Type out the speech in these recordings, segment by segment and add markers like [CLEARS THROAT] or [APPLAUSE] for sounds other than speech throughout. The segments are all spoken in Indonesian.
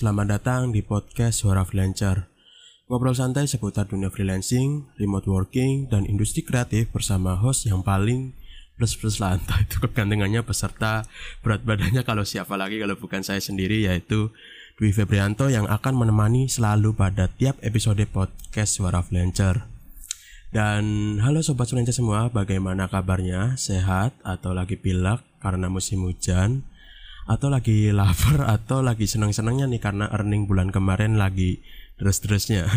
selamat datang di podcast Suara Freelancer. Ngobrol santai seputar dunia freelancing, remote working, dan industri kreatif bersama host yang paling plus-plus lah [LAUGHS] entah itu kegantengannya peserta berat badannya kalau siapa lagi kalau bukan saya sendiri yaitu Dwi Febrianto yang akan menemani selalu pada tiap episode podcast Suara Freelancer. Dan halo sobat freelancer semua, bagaimana kabarnya? Sehat atau lagi pilek karena musim hujan? Atau lagi lapar [LAUGHS] atau lagi senang-senangnya nih karena earning bulan kemarin lagi terus-terusnya.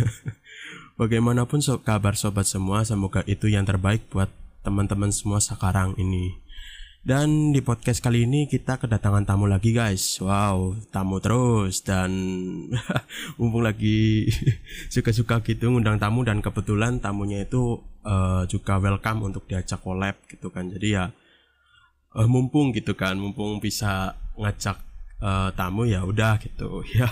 [LAUGHS] Bagaimanapun so kabar sobat semua, semoga itu yang terbaik buat teman-teman semua sekarang ini. Dan di podcast kali ini kita kedatangan tamu lagi guys. Wow, tamu terus dan [LAUGHS] mumpung lagi suka-suka gitu ngundang tamu dan kebetulan tamunya itu uh, juga welcome untuk diajak collab gitu kan. Jadi ya uh, mumpung gitu kan, mumpung bisa ngajak uh, tamu ya udah gitu. [LAUGHS] Ya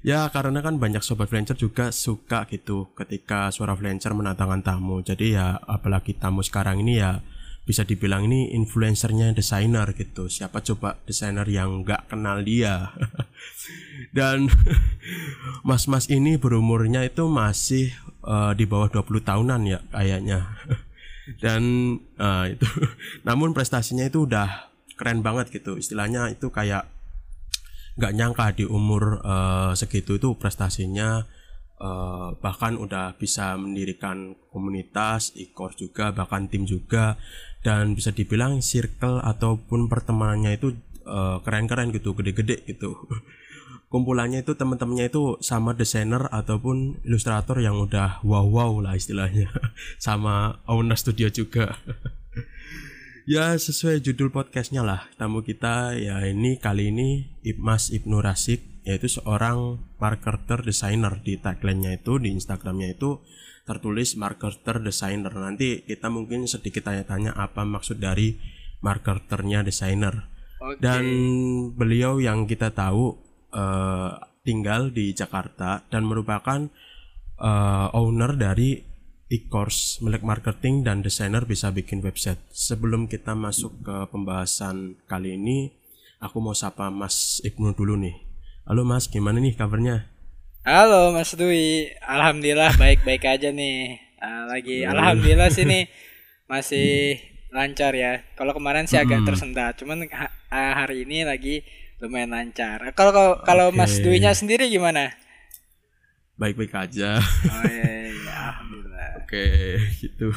ya karena kan banyak sobat freelancer juga suka gitu ketika suara freelancer menantangkan tamu. Jadi ya apalagi tamu sekarang ini ya bisa dibilang ini influencernya desainer gitu. Siapa coba desainer yang nggak kenal dia? [LAUGHS] Dan [LAUGHS] mas-mas ini berumurnya itu masih uh, di bawah 20 tahunan ya kayaknya. Dan uh, itu namun prestasinya itu udah keren banget gitu. Istilahnya itu kayak nggak nyangka di umur uh, segitu itu prestasinya uh, bahkan udah bisa mendirikan komunitas e-course juga bahkan tim juga. Dan bisa dibilang circle ataupun pertemanannya itu keren keren-keren gitu gede-gede gitu. [LAUGHS] Kumpulannya itu teman-temannya itu sama desainer ataupun ilustrator yang udah wow wow lah istilahnya. [LAUGHS] Sama owner studio juga [LAUGHS] Ya sesuai judul podcastnya lah. Tamu kita ya ini kali ini Mas Ibnu Rasik Yaitu seorang marketer designer Di tagline-nya itu di Instagramnya itu tertulis marketer designer Nanti kita mungkin sedikit tanya-tanya apa maksud dari marketernya designer okay. Dan beliau yang kita tahu uh, tinggal di Jakarta Dan merupakan uh, owner dari e-course melek marketing dan desainer bisa bikin website. Sebelum kita masuk ke pembahasan kali ini, aku mau sapa Mas Ibnu dulu nih. Halo Mas, gimana nih kabarnya? Halo Mas Dwi, alhamdulillah baik-baik aja nih. Uh, lagi alhamdulillah sini [LAUGHS] masih lancar ya. Kalau kemarin sih agak hmm. tersendat, cuman ha hari ini lagi lumayan lancar. Kalau kalau okay. Mas Dwi-nya sendiri gimana? Baik-baik aja. Oh iya. iya. Oke, [LAUGHS] gitu.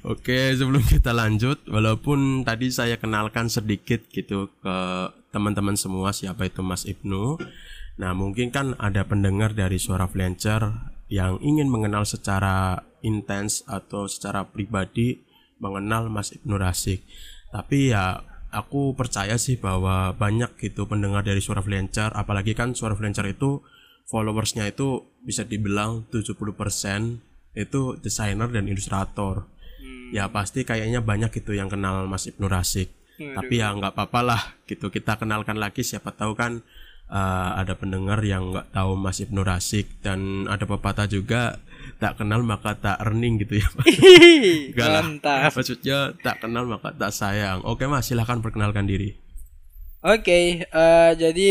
Oke, sebelum kita lanjut, walaupun tadi saya kenalkan sedikit gitu ke teman-teman semua siapa itu Mas Ibnu. Nah, mungkin kan ada pendengar dari suara freelancer yang ingin mengenal secara intens atau secara pribadi mengenal Mas Ibnu Rasik. Tapi ya aku percaya sih bahwa banyak gitu pendengar dari suara freelancer, apalagi kan suara freelancer itu followersnya itu bisa dibilang 70% itu desainer dan ilustrator. Hmm. ya pasti kayaknya banyak gitu yang kenal Mas Ibnu Rasik hmm. tapi ya nggak apa-apa lah gitu. Kita kenalkan lagi siapa tahu kan uh, ada pendengar yang nggak tahu Mas Ibnu Rasik dan ada pepatah juga tak kenal maka tak earning gitu ya [LAUGHS] Gak lah. Maksudnya tak kenal maka tak sayang. Oke mas silahkan perkenalkan diri. Oke okay, uh, eh, jadi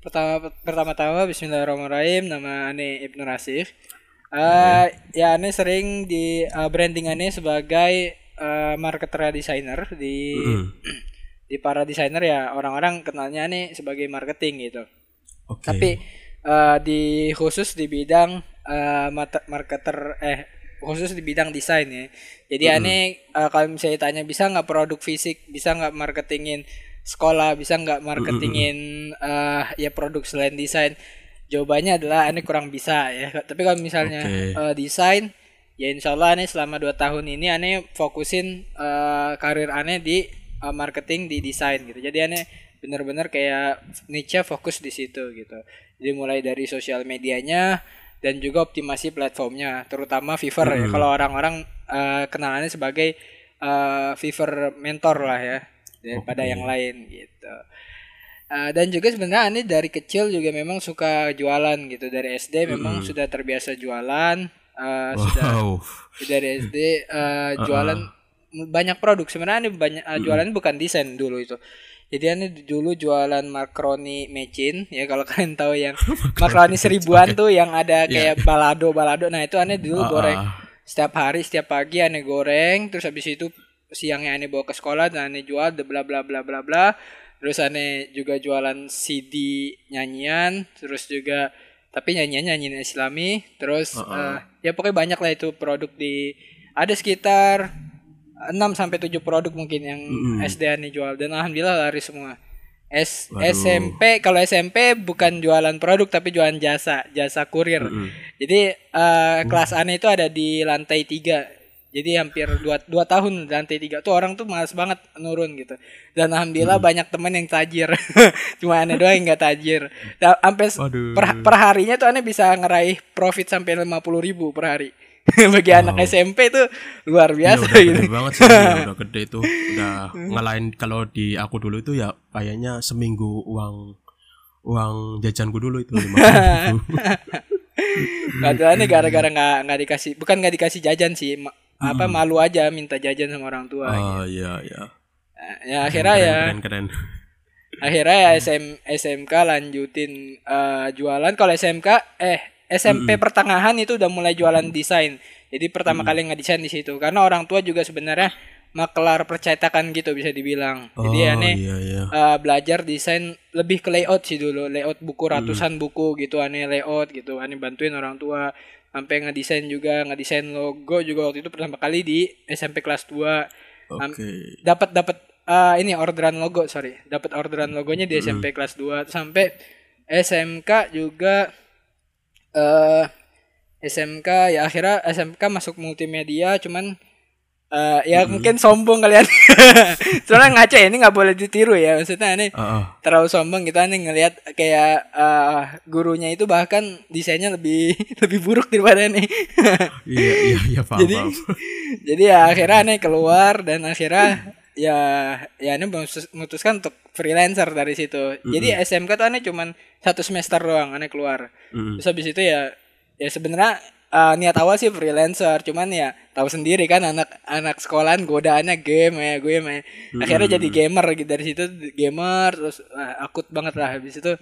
pertama pertama-tama Bismillahirrahmanirrahim. Nama Ane Ibnu Rasik Uh, ya ini sering di uh, branding ini sebagai uh, marketer designer di mm. [CLEARS THROAT] di para desainer ya orang-orang kenalnya nih sebagai marketing gitu. Okay. Tapi uh, di khusus di bidang uh, marketer eh khusus di bidang desain ya. Jadi mm. aneh uh, kalau misalnya tanya bisa nggak produk fisik, bisa nggak marketingin sekolah, bisa nggak marketingin uh, ya produk selain desain jawabannya adalah aneh kurang bisa ya tapi kalau misalnya okay. uh, eh, desain ya insya Allah selama dua tahun ini aneh fokusin uh, karir aneh di uh, marketing di desain gitu jadi aneh bener-bener kayak niche fokus di situ gitu jadi mulai dari sosial medianya dan juga optimasi platformnya terutama Fiverr mm -hmm. ya kalau orang-orang uh, kenalannya sebagai uh, Fiverr mentor lah ya daripada okay. yang lain gitu Uh, dan juga sebenarnya ini dari kecil juga memang suka jualan gitu dari SD memang mm. sudah terbiasa jualan uh, wow. sudah dari SD uh, [LAUGHS] jualan uh -uh. banyak produk sebenarnya ini banyak uh, jualan bukan desain dulu itu Jadi aneh dulu jualan makaroni mecin ya kalau [LAUGHS] kalian tahu yang [LAUGHS] makaroni seribuan tuh yang ada kayak balado balado. Nah itu aneh dulu Ah, goreng ah. setiap hari setiap pagi aneh goreng terus habis itu siangnya aneh bawa ke sekolah dan aneh jual bla bla bla bla bla. Terus aneh juga jualan CD nyanyian terus juga tapi nyanyian nyanyian Islami terus Ah, eh, ya pokoknya banyak lah itu produk di ada sekitar 6 sampai 7 produk mungkin yang SD aneh jual dan alhamdulillah laris semua. S Waduh. SMP kalau SMP bukan jualan produk tapi jualan jasa, jasa kurir. Jadi eh, kelas aneh itu ada di lantai tiga. Jadi hampir dua, dua tahun di lantai tiga tuh orang tuh malas banget nurun gitu. Dan alhamdulillah banyak temen yang tajir. [LAUGHS] Cuma aneh doang yang nggak tajir. Sampai Waduh. per, perharinya tuh aneh bisa ngeraih profit sampai 50 ribu per hari. [LAUGHS] Bagi anak SMP tuh luar Iya, biasa udah gitu. gede banget sih, ya, udah [LAUGHS] gede itu. Udah ngalahin kalau di aku dulu itu ya kayaknya seminggu uang uang jajanku dulu itu lima Katanya gara-gara nggak nggak dikasih, bukan nggak dikasih jajan sih, ma- apa malu aja minta jajan sama orang tua. Oh iya iya. Nah, Ya akhirnya Keren, ya, keren keren. akhirnya ya SM, SMK lanjutin eh, jualan. Kalau SMK, eh SMP pertengahan itu udah mulai jualan desain. Jadi pertama kali ngedesain di situ, karena orang tua juga sebenarnya makelar percetakan gitu bisa dibilang. Jadi Oh aneh iya iya. eh, belajar desain lebih ke layout sih dulu layout buku ratusan buku gitu aneh layout gitu aneh bantuin orang tua sampai ngedesain juga ngedesain logo juga waktu itu pertama kali di SMP kelas 2 Oke. dapat dapat eh, ini orderan logo sorry. Dapat orderan logonya di SMP kelas 2 sampai SMK juga eh SMK ya akhirnya SMK masuk multimedia cuman eh ya mungkin sombong kalian [LAUGHS] soalnya ngaco ya ini nggak boleh ditiru ya maksudnya ini Ah, ah. terlalu sombong kita nih ngelihat kayak eh, gurunya itu bahkan desainnya lebih [LAUGHS] lebih buruk daripada nih [LAUGHS] Iya iya iya paham. jadi paham. jadi ya akhirnya aneh keluar dan akhirnya ya ya memutus- memutuskan untuk freelancer dari situ jadi SMK tuh aneh cuman satu semester doang aneh keluar Mm. terus habis itu ya ya sebenarnya eh, niat awal sih freelancer cuman ya tahu sendiri kan anak anak sekolahan godaannya game ya gue ya. Akhirnya jadi gamer gitu. Dari situ gamer terus ah, akut banget lah. Habis itu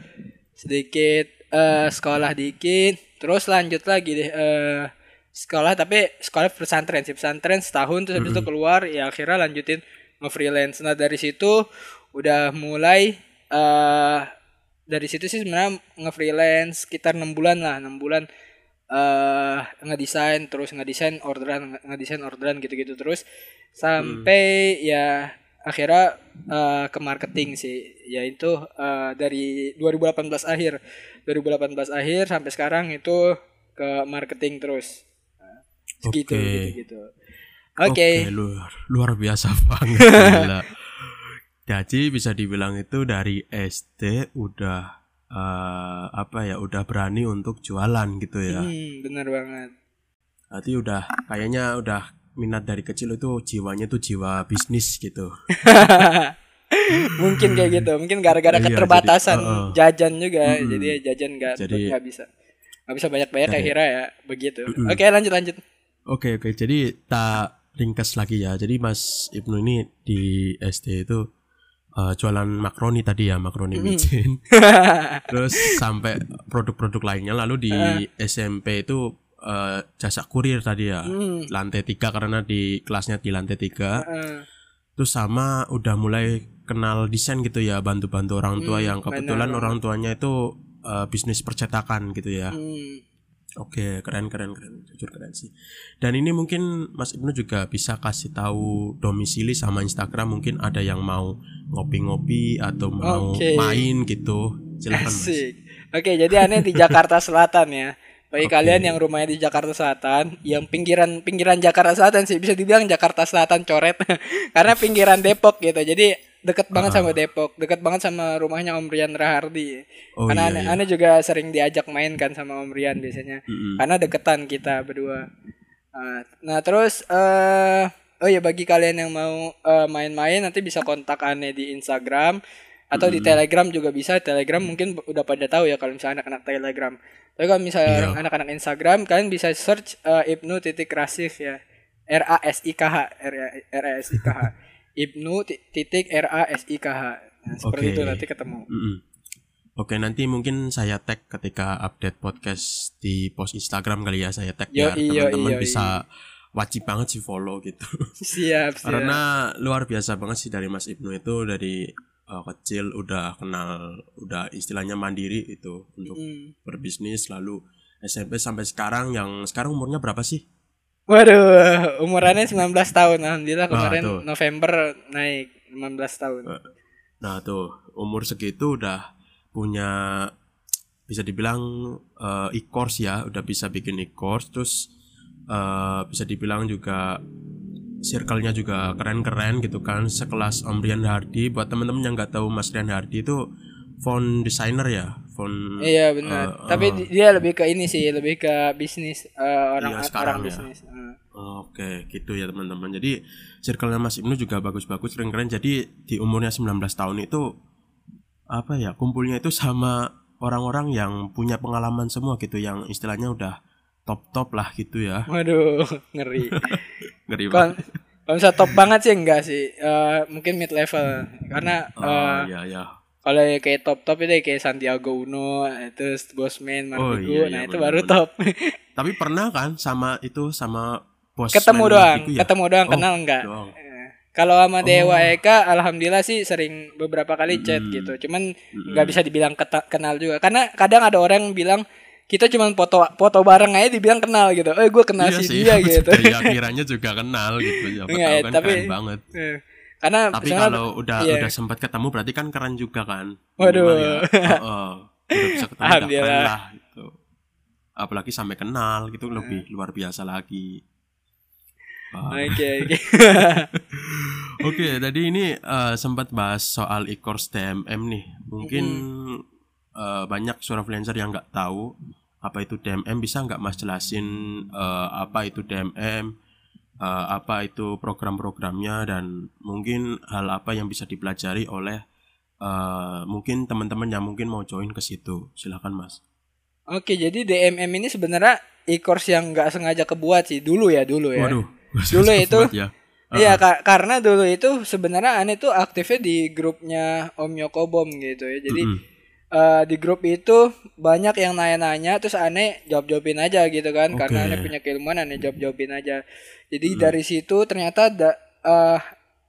sedikit eh, sekolah dikit terus lanjut lagi deh eh, sekolah. Tapi sekolah pesantren sih pesantren setahun terus habis itu keluar ya akhirnya lanjutin nge-freelance. Nah dari situ udah mulai eh dari situ sih sebenarnya nge-freelance sekitar enam bulan lah enam bulan eh ngedesain terus ngedesain orderan ngedesain orderan gitu-gitu terus. Sampai ya akhirnya eh, ke marketing sih. Yaitu eh, dari 2018 akhir. 2018 akhir sampai sekarang itu ke marketing terus. Nah, segitu Oke. gitu gitu oke luar luar biasa [LAUGHS] banget. [LAUGHS] Jadi bisa dibilang itu dari SD udah eh, apa ya udah berani untuk jualan gitu ya. hmm, bener banget Berarti udah kayaknya udah minat dari kecil itu jiwanya tuh jiwa bisnis gitu. [LAUGHS] mungkin kayak gitu mungkin gara-gara Iya, keterbatasan jadi, uh-uh. jajan juga Mm-mm. jadi ya jajan nggak Jadi- nggak bisa nggak bisa banyak-banyak akhirnya ya begitu Mm-mm. oke lanjut lanjut Oke oke jadi tak ringkas lagi ya. Jadi Mas Ibnu ini di SD itu eh, jualan makroni tadi ya makroni micin. [LAUGHS] Terus sampai produk-produk lainnya lalu di SMP itu eh, jasa kurir tadi ya. Hmm. Lantai tiga karena di kelasnya di lantai tiga. Heeh. Terus sama udah mulai kenal desain gitu ya bantu-bantu orang tua Hmm, yang kebetulan benar. orang tuanya itu eh, bisnis percetakan gitu ya. Hmm. Oke, keren keren keren, jujur keren sih. Dan ini mungkin Mas Ibnu juga bisa kasih tahu domisili sama Instagram mungkin ada yang mau ngopi-ngopi atau mau Oke. main gitu. Silakan Mas. Oke, jadi aneh di Jakarta Selatan ya. Bagi Oke. kalian yang rumahnya di Jakarta Selatan, yang pinggiran pinggiran Jakarta Selatan sih bisa dibilang Jakarta Selatan coret, [LAUGHS] karena pinggiran Depok gitu. Jadi deket banget sama Depok, deket banget sama rumahnya Om Rian Rahardi. Oh karena iya, iya. aneh juga sering diajak main kan sama Om Rian biasanya, Mm-mm. karena deketan kita berdua. Nah, Nah terus eh oh ya bagi kalian yang mau eh, main-main nanti bisa kontak aneh di Instagram atau di Telegram juga bisa. Telegram mungkin udah pada tahu ya kalau misalnya anak-anak Telegram. Tapi kalau misalnya orang- anak-anak Instagram kalian bisa search eh, Ibnu titik Rasif ya. R A S I K H R A S I K H. Ibnu ti- titik R A S I K H. Nah, seperti Oke. itu nanti ketemu. Mm-mm. Oke nanti mungkin saya tag ketika update podcast di post Instagram kali ya saya tag Yo, biar teman-teman bisa wajib banget sih follow gitu [LAUGHS] Siap, siap. karena luar biasa banget sih dari Mas Ibnu itu dari uh, kecil udah kenal udah istilahnya mandiri itu untuk Hmm. berbisnis lalu SMP sampai sekarang yang sekarang umurnya berapa sih? Waduh, umurannya 19 tahun. Alhamdulillah kemarin tuh. November naik 15 tahun. Nah tuh umur segitu udah punya bisa dibilang eh, e-course ya, udah bisa bikin e-course terus eh, bisa dibilang juga circle-nya juga keren-keren gitu kan sekelas Om Rian Hardi buat temen-temen yang nggak tahu Mas Rian Hardi itu font designer ya font Iya benar. eh, Tapi di- dia lebih ke ini sih, lebih ke bisnis eh, orang Iya, sekarang orang ya. bisnis. Eh. Oke, gitu ya teman-teman. Jadi circle-nya Mas Ibnu juga bagus-bagus, keren-keren. Jadi di umurnya 19 tahun itu apa ya? Kumpulnya itu sama orang-orang yang punya pengalaman semua gitu, yang istilahnya udah top-top lah gitu ya. Waduh, [LAUGHS] ngeri. [LAUGHS] Ngeri banget. kalau misalnya top banget sih enggak sih. Eh, mungkin mid level. Karena Oh, eh, iya ya. Kalau yang kayak top top itu kayak Santiago Uno, terus Bosman, Oh, Mardigu, iya, iya, nah itu benar, baru benar. top. [LAUGHS] Tapi pernah kan sama itu sama bos ketemu doang, ya? ketemu doang, Oh, kenal enggak? doang. Eh, Kalau sama Dewa Eka, alhamdulillah sih sering beberapa kali chat Mm. gitu. Cuman nggak bisa dibilang kenal juga, karena kadang ada orang yang bilang kita cuman foto foto bareng aja dibilang kenal gitu. Eh gue kenal Iya si sih, dia [LAUGHS] gitu. juga ya, kiranya juga kenal gitu. Tahu ya, kan tapi- keren banget. Eh, Karena Tapi misalnya- kalau udah iya. udah sempat ketemu berarti kan keren juga kan. Waduh. Ya. [LAUGHS] Heeh. udah bisa ketemu udah keren Alhamdulillah. lah gitu. Apalagi sampai kenal gitu lebih luar biasa lagi. Oke [LAUGHS] oke. Oke, tadi ini eh, sempat bahas soal e-course TMM nih. Mungkin eh, banyak suara freelancer yang nggak tahu apa itu DMM. Bisa nggak Mas jelasin eh, apa itu DMM, eh, apa itu program-programnya dan mungkin hal apa yang bisa dipelajari oleh eh, mungkin teman-teman yang mungkin mau join ke situ. Silakan Mas. Oke, jadi DMM ini sebenarnya e-course yang nggak sengaja kebuat sih dulu ya dulu ya. Waduh. Dulu [LAUGHS] itu- ya. [LAUGHS] Iya, ka- karena dulu itu sebenarnya aneh tuh aktifnya di grupnya Om Yokobom gitu ya. Jadi Mm-mm. Eh, di grup itu banyak yang nanya-nanya terus aneh jawab-jawabin aja gitu kan karena Oke. aneh punya keilmuan aneh jawab-jawabin aja. Jadi dari situ ternyata da, eh,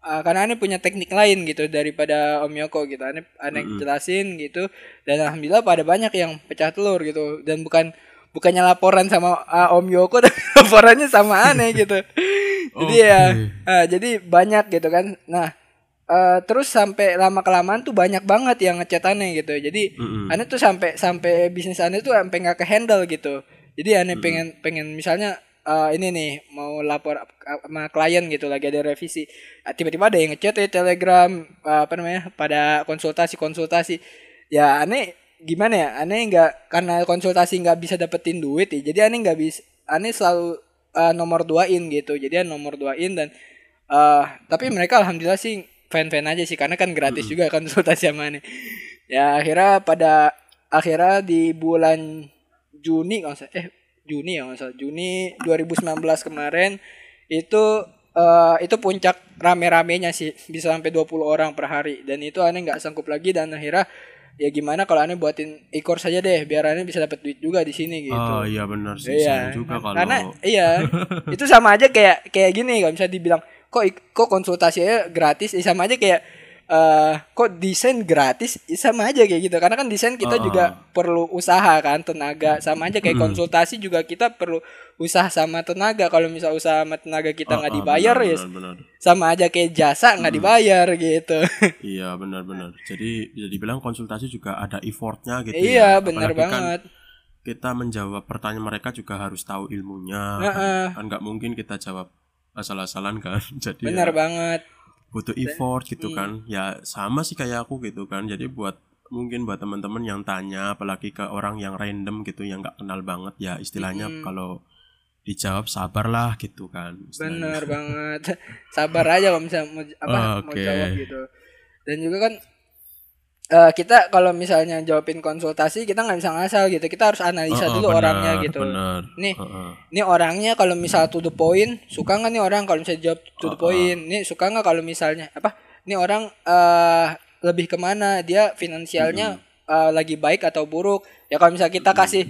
eh, karena aneh punya teknik lain gitu daripada Om Yoko gitu. Aneh aneh jelasin gitu dan alhamdulillah pada banyak yang pecah telur gitu dan bukan bukannya laporan sama eh, Om Yoko [LAUGHS] tapi laporannya sama aneh gitu. [LAUGHS] Jadi ya Oke. eh, jadi banyak gitu kan. Nah, eh, terus sampai lama kelamaan tuh banyak banget yang ngechat aneh gitu. Jadi Mm-mm. aneh tuh sampai sampai bisnis aneh tuh sampai nggak ke handle gitu. Jadi aneh pengen pengen misalnya eh, ini nih mau lapor sama klien gitu lagi ada revisi. Ah, Tiba-tiba ada yang ngechat ya Telegram eh, apa namanya pada konsultasi konsultasi. Ya aneh gimana ya aneh nggak karena konsultasi nggak bisa dapetin duit ya jadi aneh nggak bisa aneh selalu eh, nomor duain gitu jadi aneh nomor duain dan eh tapi mereka alhamdulillah sih fan-fan aja sih karena kan gratis juga konsultasi sama aneh ya akhirnya pada akhirnya di bulan Juni kalau salah- eh Juni ya nggak Juni 2019 kemarin itu eh itu puncak rame-ramenya sih bisa sampai 20 orang per hari dan itu aneh nggak sanggup lagi dan akhirnya ya gimana kalau aneh buatin e-course saja deh biar aneh bisa dapat duit juga di sini gitu. Oh iya benar sih. Iya. Juga kalau Karena iya, [LAUGHS] itu sama aja kayak kayak gini kalau misalnya dibilang kok kok konsultasinya gratis, ya sama aja kayak eh kok desain gratis, ya sama aja kayak gitu. Karena kan desain kita Ah. juga perlu usaha kan, tenaga. Sama aja kayak konsultasi juga kita perlu usaha sama tenaga. Kalau misal usaha sama tenaga kita nggak Ah, ah, dibayar benar, ya benar, benar. sama aja kayak jasa nggak dibayar gitu. [LAUGHS] Iya benar-benar. Jadi bisa dibilang konsultasi juga ada effortnya gitu iya, ya. bener Apalagi kan banget. kita menjawab pertanyaan mereka juga harus tahu ilmunya. Heeh. Kan nggak mungkin kita jawab asal-asalan kan. [LAUGHS] Jadi Bener ya banget. butuh effort gitu Hmm. kan. Ya sama sih kayak aku gitu kan. Jadi buat mungkin buat teman-teman yang tanya apalagi ke orang yang random gitu yang nggak kenal banget ya istilahnya Hmm. kalau dijawab sabarlah gitu kan istilahnya. Bener [LAUGHS] banget. Sabar aja kalau misalnya mau apa mau Oke. jawab gitu. Dan juga kan eh, kita kalau misalnya jawabin konsultasi kita nggak bisa ngasal gitu. Kita harus analisa Heeh, dulu benar, orangnya gitu. benar. Nih, Heeh. ini orangnya kalau misal to the point, suka nggak nih orang kalau misalnya jawab to the point? Nih suka nggak kalau misalnya apa? Ini orang eh lebih ke mana dia finansialnya uh, lagi baik atau buruk ya kalau misalnya kita kasih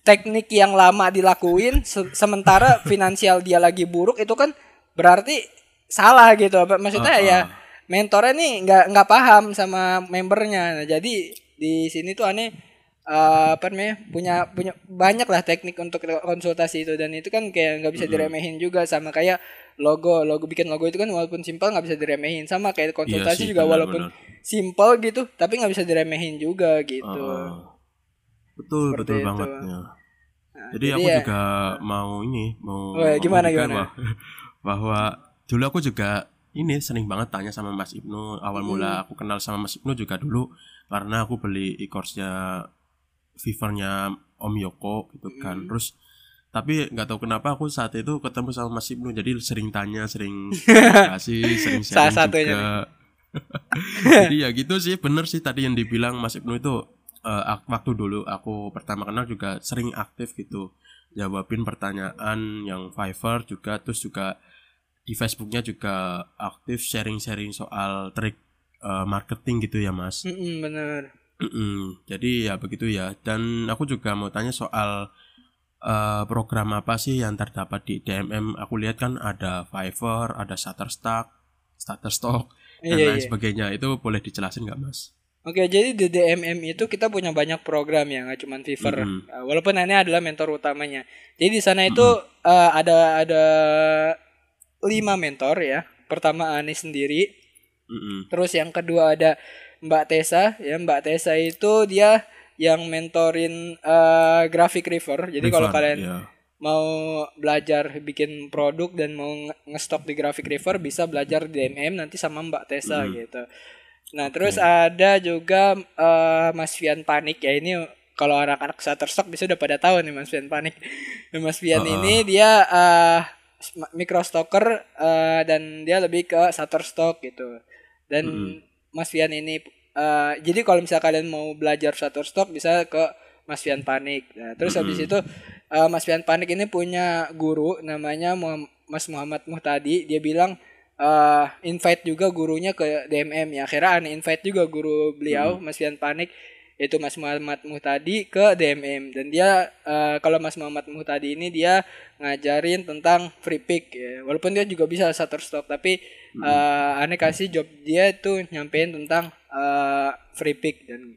teknik yang lama dilakuin se- sementara [LAUGHS] finansial dia lagi buruk itu kan berarti salah gitu Apa- maksudnya Ah, ya ah. Mentornya nih nggak nggak paham sama membernya. Nah, jadi di sini tuh aneh eh, apa namanya punya punya banyak lah teknik untuk konsultasi itu. Dan itu kan kayak nggak bisa diremehin juga sama kayak logo logo bikin logo itu kan walaupun simpel nggak bisa diremehin. Sama kayak konsultasi sih, juga benar, walaupun simpel gitu tapi nggak bisa diremehin juga gitu. Ah, betul Seperti betul itu. banget ya. Nah, Jadi aku ya, juga mau ini mau Oh, ya, gimana, gimana? Bahwa dulu aku juga ini sering banget tanya sama Mas Ibnu awal Hmm. mula aku kenal sama Mas Ibnu juga dulu karena aku beli e-course-nya Fiverr-nya Om Yoko gitu kan. Hmm. Terus tapi nggak tahu kenapa aku saat itu ketemu sama Mas Ibnu jadi sering tanya, sering kasih, [LAUGHS] sering Salah sharing satunya juga. [LAUGHS] jadi ya [LAUGHS] gitu sih bener sih tadi yang dibilang Mas Ibnu itu ak- waktu dulu aku pertama kenal juga sering aktif gitu jawabin pertanyaan yang Fiverr juga terus juga di Facebooknya juga aktif sharing-sharing soal trik eh, marketing gitu ya Mas. mm-mm, bener Mm-mm. Jadi ya begitu ya. Dan aku juga mau tanya soal eh, program apa sih yang terdapat di DMM. Aku lihat kan ada Fiverr, ada Shutterstock, Shutterstock dan Iya, lain iya. sebagainya. Itu boleh dijelasin nggak Mas? Oke, jadi di DMM itu kita punya banyak program ya, nggak cuma Fiverr. Mhm. Uh, Walaupun ini adalah mentor utamanya. Jadi di sana itu uh, ada ada lima mentor ya. Pertama Ani sendiri, Mm-mm. terus yang kedua ada Mbak Tessa ya. Mbak Tessa itu dia yang mentorin uh, graphic river. Jadi kalau kalian ya. mau belajar bikin produk dan mau nge- ngestok di Graphic River bisa belajar di DMM nanti sama Mbak Tessa Hmm. gitu. Nah, terus ada juga eh, Mas Fian Panik ya ini kalau anak-anak Shutterstock bisa udah pada tahu nih Mas Fian Panik. Nah, Mas Fian Uh-uh. ini dia sm- microstocker eh, dan dia lebih ke Shutterstock gitu. Dan Mm-mm. Mas Fian ini eh, jadi kalau misalnya kalian mau belajar Shutterstock bisa ke Mas Fian Panik. Nah, terus habis Mm-mm. itu eh, Mas Fian Panik ini punya guru namanya Mas Muhammad Muhtadi. Dia bilang eh invite juga gurunya ke DMM ya. Akhirnya aneh invite juga guru beliau Mas Fian Panik itu Mas Muhammad Muhtadi ke DMM dan dia eh, kalau Mas Muhammad Muhtadi ini dia ngajarin tentang free pick ya. Walaupun dia juga bisa Shutterstock tapi eh, aneh kasih job dia itu nyampein tentang eh, free pick dan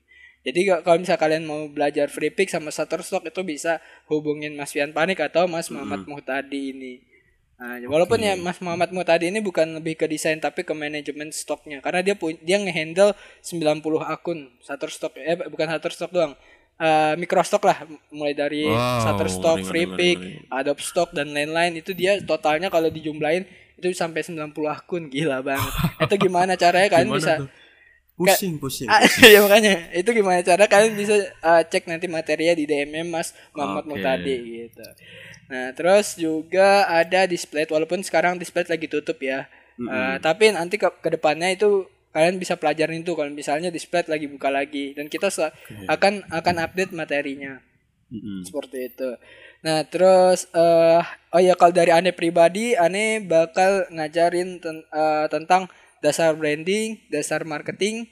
jadi kalau misalnya kalian mau belajar free pick sama Shutterstock itu bisa hubungin Mas Fian Panik atau Mas Muhammad Muhtadi ini. Nah, walaupun ya Mas Muhammad Muhtadi ini bukan lebih ke desain tapi ke manajemen stoknya karena dia dia ngehandle 90 akun Shutterstock eh bukan Shutterstock doang. Eh microstock lah mulai dari Wow, Shutterstock, ngeri. Adobe Stock dan lain-lain itu dia totalnya kalau dijumlahin itu sampai 90 akun gila banget. itu gimana caranya kalian Gimana bisa tuh? Pusing, pusing. Ah, [LAUGHS] ya makanya itu gimana cara kalian bisa uh, cek nanti materinya di DMM Mas Muhammad Oke. Muhtadi gitu. Nah terus juga ada display walaupun sekarang display lagi tutup ya. Uh, tapi nanti ke ke depannya itu kalian bisa pelajarin itu kalau misalnya display lagi buka lagi dan kita se- akan akan update materinya Mm-mm. seperti itu. Nah terus eh oh ya kalau dari aneh pribadi aneh bakal ngajarin ten- eh, tentang dasar branding, dasar marketing,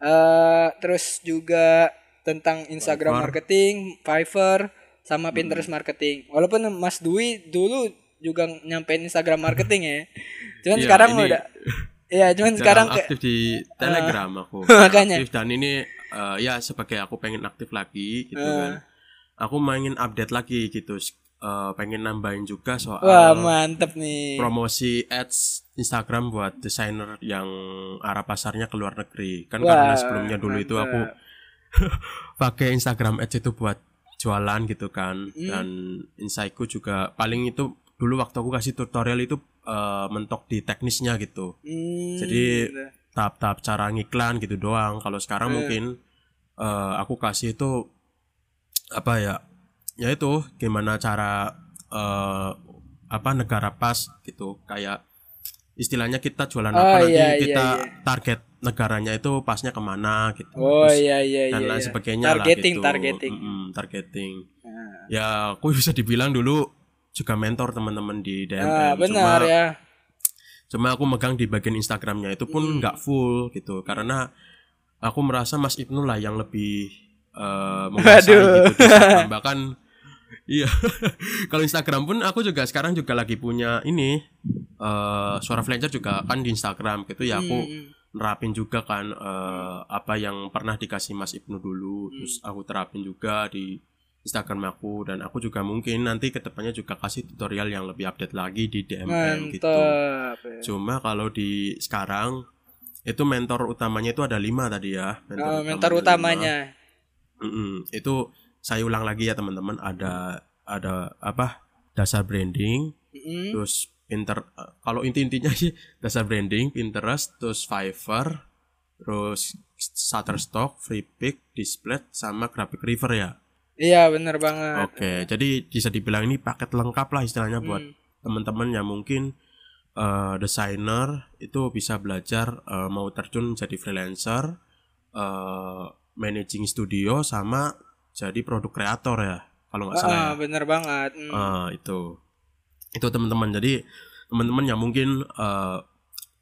eh terus juga tentang Instagram Fiverr. marketing, Fiverr, sama Pinterest marketing. Walaupun Mas Dwi dulu juga nyampein Instagram marketing ya, cuman Iya, sekarang ini udah, ya cuman sekarang ke, aktif di Telegram aku. [LAUGHS] Makanya. Aktif dan ini eh, ya sebagai aku pengen aktif lagi gitu Eh. kan. Aku main update lagi gitu. Eh, pengen nambahin juga soal wah mantep nih. promosi ads Instagram buat desainer yang arah pasarnya ke luar negeri. Kan Wah, karena sebelumnya dulu itu aku [LAUGHS] pakai Instagram ads itu buat jualan gitu kan. Hmm. Dan insightku juga paling itu dulu waktu aku kasih tutorial itu eh, mentok di teknisnya gitu. Hmm, Jadi gitu. tahap-tahap cara ngiklan gitu doang. Kalau sekarang Hmm. mungkin eh, aku kasih itu apa ya? Ya itu gimana cara eh, apa negara pas gitu kayak istilahnya kita jualan Oh, apa nanti iya, iya, kita iya. target negaranya itu pasnya ke mana gitu Oh Terus iya iya dan iya. lain iya. sebagainya Targeting lah gitu. targeting. Mm-mm, targeting Nah, ya aku [LAUGHS] bisa dibilang dulu juga mentor teman-teman di DMM Ah, benar cuma ya. cuma aku megang di bagian Instagramnya itu pun Hmm. nggak full gitu karena aku merasa Mas Ibnu lah yang lebih uh, menguasai gitu di Instagram. [LAUGHS] bahkan iya [LAUGHS] kalau Instagram pun aku juga sekarang juga lagi punya ini uh, suara flancer juga kan di Instagram gitu ya aku hmm. nerapin juga kan uh, apa yang pernah dikasih Mas Ibnu dulu hmm. terus aku terapin juga di Instagram aku dan aku juga mungkin nanti ke depannya juga kasih tutorial yang lebih update lagi di DMM gitu. Ya. Cuma kalau di sekarang itu mentor utamanya itu ada lima tadi ya. Mentor, oh, mentor utamanya. Mm -mm, itu saya ulang lagi ya teman-teman ada ada apa dasar branding, mm -hmm. terus pinter kalau inti-intinya sih dasar branding, Pinterest, terus Fiverr, terus Shutterstock, Freepik, Display sama Graphic River ya. Iya bener banget. Oke, jadi bisa dibilang ini paket lengkap lah istilahnya hmm. buat teman-teman yang mungkin uh, desainer itu bisa belajar uh, mau terjun jadi freelancer, uh, managing studio sama jadi produk kreator ya kalau nggak salah. Ah, ya. bener banget. Hmm. Uh, itu itu teman-teman. Jadi teman-teman yang mungkin uh,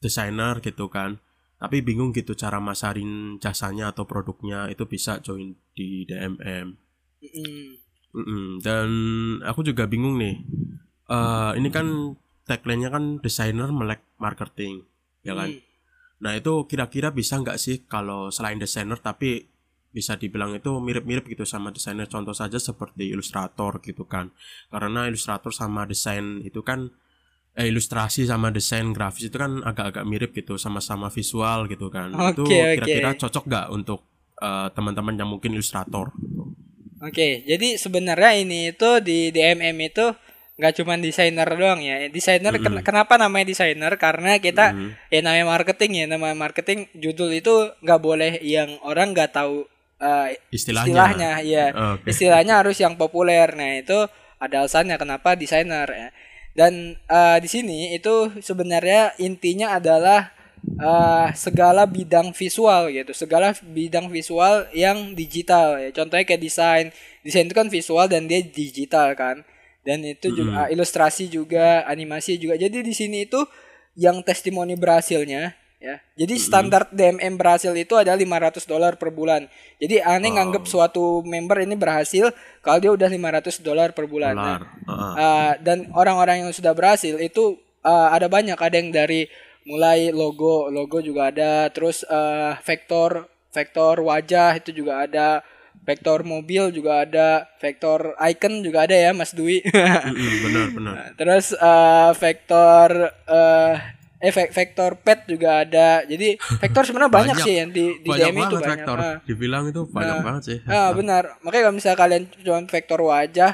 desainer gitu kan, tapi bingung gitu cara masarin jasanya atau produknya itu bisa join di DMM Mm. Mm Dan aku juga bingung nih. Uh, ini kan tagline-nya kan desainer melek marketing, ya kan? Mm. Nah itu kira-kira bisa nggak sih kalau selain desainer tapi bisa dibilang itu mirip-mirip gitu sama desainer contoh saja seperti ilustrator gitu kan karena ilustrator sama desain itu kan eh, ilustrasi sama desain grafis itu kan agak-agak mirip gitu sama-sama visual gitu kan okay, itu kira-kira okay. cocok nggak untuk uh, teman-teman yang mungkin ilustrator gitu Oke, jadi sebenarnya ini itu di DMM itu nggak cuma desainer doang ya. Desainer mm -hmm. kenapa namanya desainer? Karena kita mm -hmm. ya namanya marketing ya, namanya marketing judul itu nggak boleh yang orang nggak tahu uh, istilahnya. istilahnya ya. Okay. Istilahnya harus yang populer. Nah, itu ada alasannya kenapa desainer ya. Dan uh, di sini itu sebenarnya intinya adalah uh, segala bidang visual gitu, segala bidang visual yang digital ya. Contohnya kayak desain, desain itu kan visual dan dia digital kan. Dan itu mm juga ilustrasi juga, animasi juga. Jadi di sini itu yang testimoni berhasilnya ya. Jadi standar DMM berhasil itu ada 500 dolar per bulan. Jadi aneh nganggep suatu member ini berhasil kalau dia udah 500 dolar per bulan. Nah, uh -huh. uh, dan orang-orang yang sudah berhasil itu uh, ada banyak, ada yang dari mulai logo logo juga ada. Terus uh, vektor vektor wajah itu juga ada. Vektor mobil juga ada. Vektor icon juga ada ya Mas Dwi. Benar benar. [LAUGHS] Terus uh, vektor uh, eh vektor pet juga ada. Jadi vektor sebenarnya [LAUGHS] banyak, banyak sih yang di di banyak DM itu banyak. Vektor. Uh, dibilang itu banyak uh, banget sih ah benar. Makanya kalau misalnya kalian cuma vektor wajah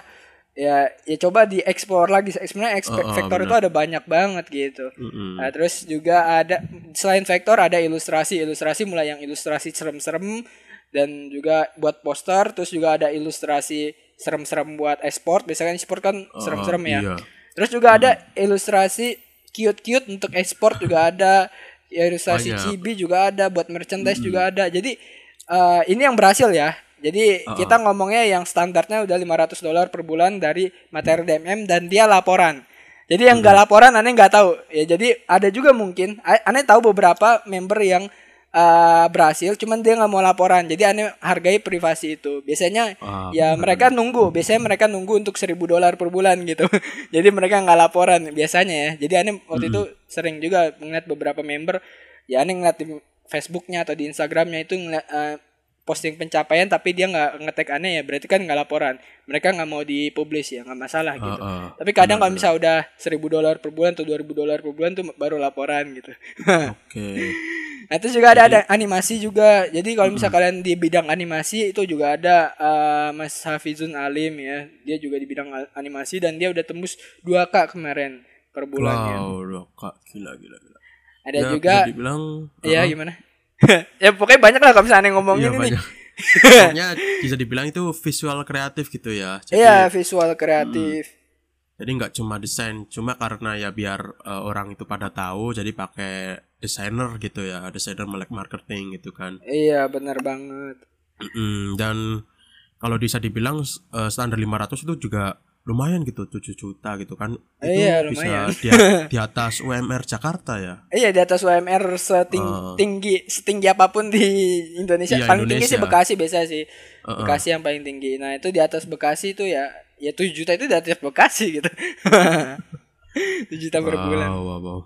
ya ya coba dieksplor lagi. Sebenarnya oh, oh, vektor bener. itu ada banyak banget gitu. Mm-hmm. nah, terus juga ada selain vektor ada ilustrasi. Ilustrasi mulai yang ilustrasi serem-serem dan juga buat poster. Terus juga ada ilustrasi serem-serem buat ekspor biasanya ekspor kan oh, serem-serem ya. iya. terus juga ada ilustrasi cute-cute untuk ekspor juga ada ya, ilustrasi cibi juga ada buat merchandise mm-hmm. juga ada jadi uh, ini yang berhasil ya jadi uh -uh. kita ngomongnya yang standarnya udah 500 dolar per bulan dari materi DMM dan dia laporan. Jadi yang nggak laporan aneh nggak tahu. Ya jadi ada juga mungkin aneh tahu beberapa member yang uh, berhasil cuman dia nggak mau laporan. Jadi aneh hargai privasi itu. Biasanya uh, ya bener. mereka nunggu. Biasanya mereka nunggu untuk 1000 dolar per bulan gitu. [LAUGHS] jadi mereka nggak laporan biasanya ya. Jadi aneh waktu -hmm. itu sering juga ngeliat beberapa member ya aneh ngeliat di Facebooknya atau di Instagramnya itu ngeliat, uh, posting pencapaian tapi dia nggak ngetek aneh ya. Berarti kan nggak laporan. Mereka nggak mau dipublish ya nggak masalah gitu. uh, uh, tapi kadang kalau misalnya udah seribu dolar per bulan atau dua ribu dolar per bulan tuh baru laporan gitu. [LAUGHS] Oke. Okay. nah terus juga ada ada animasi juga. Jadi kalau misalnya uh, kalian di bidang animasi itu juga ada uh, Mas Hafizun Alim ya. Dia juga di bidang animasi dan dia udah tembus 2k kemarin per bulannya. Wow 2k gila gila gila. Ada ya, juga dibilang ya uh, gimana [LAUGHS] ya pokoknya banyak lah kalau misalnya ngomongin iya, ini. [LAUGHS] Pokoknya bisa dibilang itu visual kreatif gitu ya. Iya visual kreatif. Hmm, jadi nggak cuma desain, cuma karena ya biar uh, orang itu pada tahu, jadi pakai desainer gitu ya, desainer melek marketing gitu kan. Iya benar banget. dan kalau bisa dibilang uh, standar 500 itu juga lumayan gitu 7 juta gitu kan itu Iya, bisa di, [LAUGHS] di atas UMR Jakarta ya Iya di atas UMR setinggi setinggi apa pun di Indonesia. Iya, paling tinggi sih Indonesia. Bekasi biasa sih. Bekasi yang paling tinggi. Nah, itu di atas Bekasi itu ya ya 7 juta itu di atas Bekasi gitu. [LAUGHS] 7 juta per bulan. wow wow, wow.